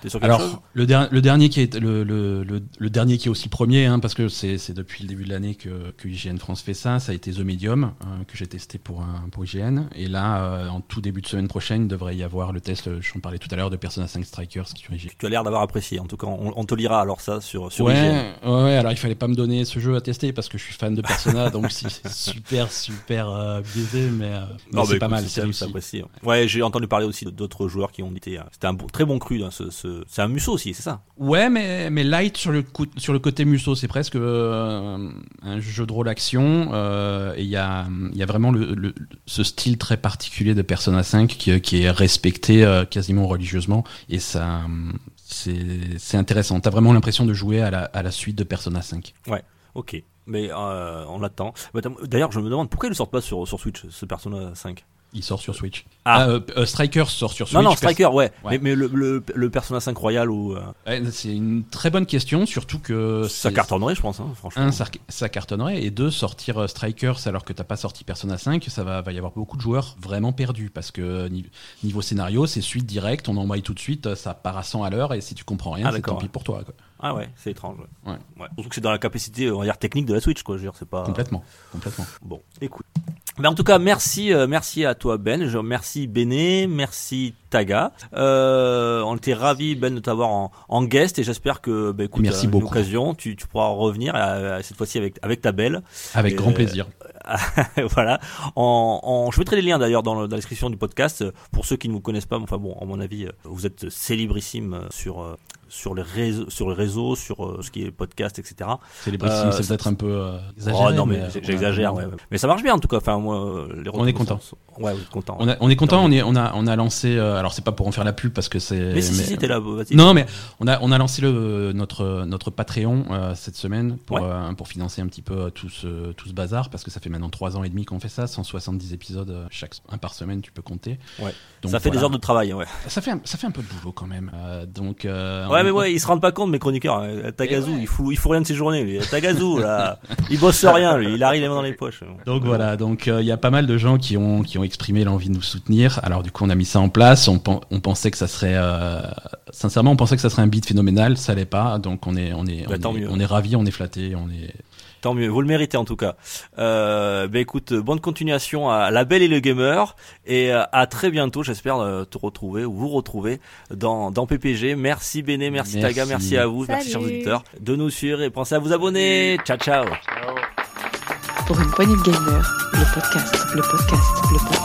T'es sur quelque chose Alors, le, der- le dernier qui est le, le, dernier qui est aussi premier, hein, parce que c'est depuis le début de l'année que, que IGN France fait ça, ça a été The Medium, euh, que j'ai testé pour, un, pour IGN. Et là, euh, en tout début de semaine prochaine, il devrait y avoir le test, euh, j'en parlais tout à l'heure, de Persona 5 Strikers qui sur IGN. Tu as l'air d'avoir apprécié. En tout cas, on, on te lira alors ça sur, sur Ouais, IGN. ouais, alors il fallait pas me donner ce jeu à tester parce que je suis fan de Persona, donc c'est super, super euh, biaisé, mais, euh, c'est pas mal, c'est apprécié. Ouais, j'ai entendu parler aussi d'autres joueurs qui ont dit c'était un bon- très bon cru. hein, ce, ce- c'est un musso aussi, c'est ça? Ouais, mais, mais light sur le, coup- sur le côté Musso, c'est presque euh, un jeu de rôle action. euh, et il y a, y a vraiment le, le- ce style très particulier de Persona 5 qui, qui est respecté euh, quasiment religieusement. Et ça, c'est c'est intéressant. T'as vraiment l'impression de jouer à la, à la suite de Persona 5. Ok. Mais euh, on l'attend. Bah, D'ailleurs, je me demande pourquoi ils ne sortent pas sur, sur Switch, ce Persona 5. Il sort sur Switch. Ah. Ah, euh, euh, Striker sort sur Switch. non, non, Striker, ouais. Ouais. Mais, mais le, le, le Persona 5 Royal, ou euh, Ouais, c'est une très bonne question, surtout que ça cartonnerait, je pense, hein, franchement. Un, ça, ça cartonnerait, et deux, sortir Strikers alors que t'as pas sorti Persona 5, ça va, va y avoir beaucoup de joueurs vraiment perdus, parce que ni- niveau scénario, c'est suite directe, on envoie tout de suite, ça part à 100 à l'heure, et si tu comprends rien, Ah, c'est tant pis pour toi. quoi. Ah ouais, c'est étrange. Ouais. Surtout que c'est dans la capacité, on va dire, technique de la Switch, quoi. Je veux dire, c'est pas. Complètement, complètement. Bon, écoute. Mais en tout cas, merci, euh, merci à toi Ben. Je remercie Béné, merci Taga. Euh, on était ravis Ben de t'avoir en, en guest et j'espère que, bah, écoute, Merci à une occasion, tu, tu pourras revenir euh, cette fois-ci avec avec ta belle, Avec Euh, grand plaisir. voilà. En, en, je mettrai les liens d'ailleurs dans, le- dans la description du podcast euh, pour ceux qui ne vous connaissent pas. Enfin bon, à mon avis, euh, vous êtes célébrissime euh, sur euh, sur les réseaux, sur les réseaux, sur euh, ce qui est podcast, etc. C'est les Euh, c'est peut-être un peu euh, exagéré. oh non mais, euh, j'exagère, ouais, ouais. Mais ça marche bien en tout cas. Enfin moi, les On est content. sont- Ouais, vous êtes content. On, a- on est content, on, est, on, a, on a lancé. alors, c'est pas pour en faire la pub parce que c'est. Mais si, si, t'es là. Non, mais on a, on a lancé le, notre, notre Patreon cette semaine pour, Ouais. pour financer un petit peu tout ce, tout ce bazar parce que ça fait maintenant 3 ans et demi qu'on fait ça, 170 épisodes chaque un par semaine, tu peux compter. Ouais. Donc, ça fait des heures de travail, ouais. Ça fait, un, ça fait un peu de boulot quand même. Donc, Ouais, mais ouais, ils se rendent pas compte, mes chroniqueurs. hein. Tagazu, ouais. il fout, il fout rien de ses journées, lui. Tagazu, là, il bosse rien, lui. Il arrive les mains dans les poches. Donc voilà, donc euh, il y a pas mal de gens qui ont qui ont exprimé l'envie de nous soutenir. Alors du coup, on a mis ça en place. On, pen- on pensait que ça serait, euh, sincèrement, on pensait que ça serait un beat phénoménal. Ça l'est pas. Donc on est on est Bah, on, est, on est ravis, on est flattés, on est. Tant mieux, vous le méritez en tout cas. Euh, bah écoute, bonne continuation à La Belle et le Gamer et euh, à très bientôt. J'espère euh, te retrouver ou vous retrouver dans, dans PPG. Merci Béné, merci, Merci. Taga, merci à vous, merci chers auditeurs de nous suivre et pensez à vous abonner. Ciao ciao. Ciao. Pour une poignée de gamers, le podcast, le podcast, le podcast.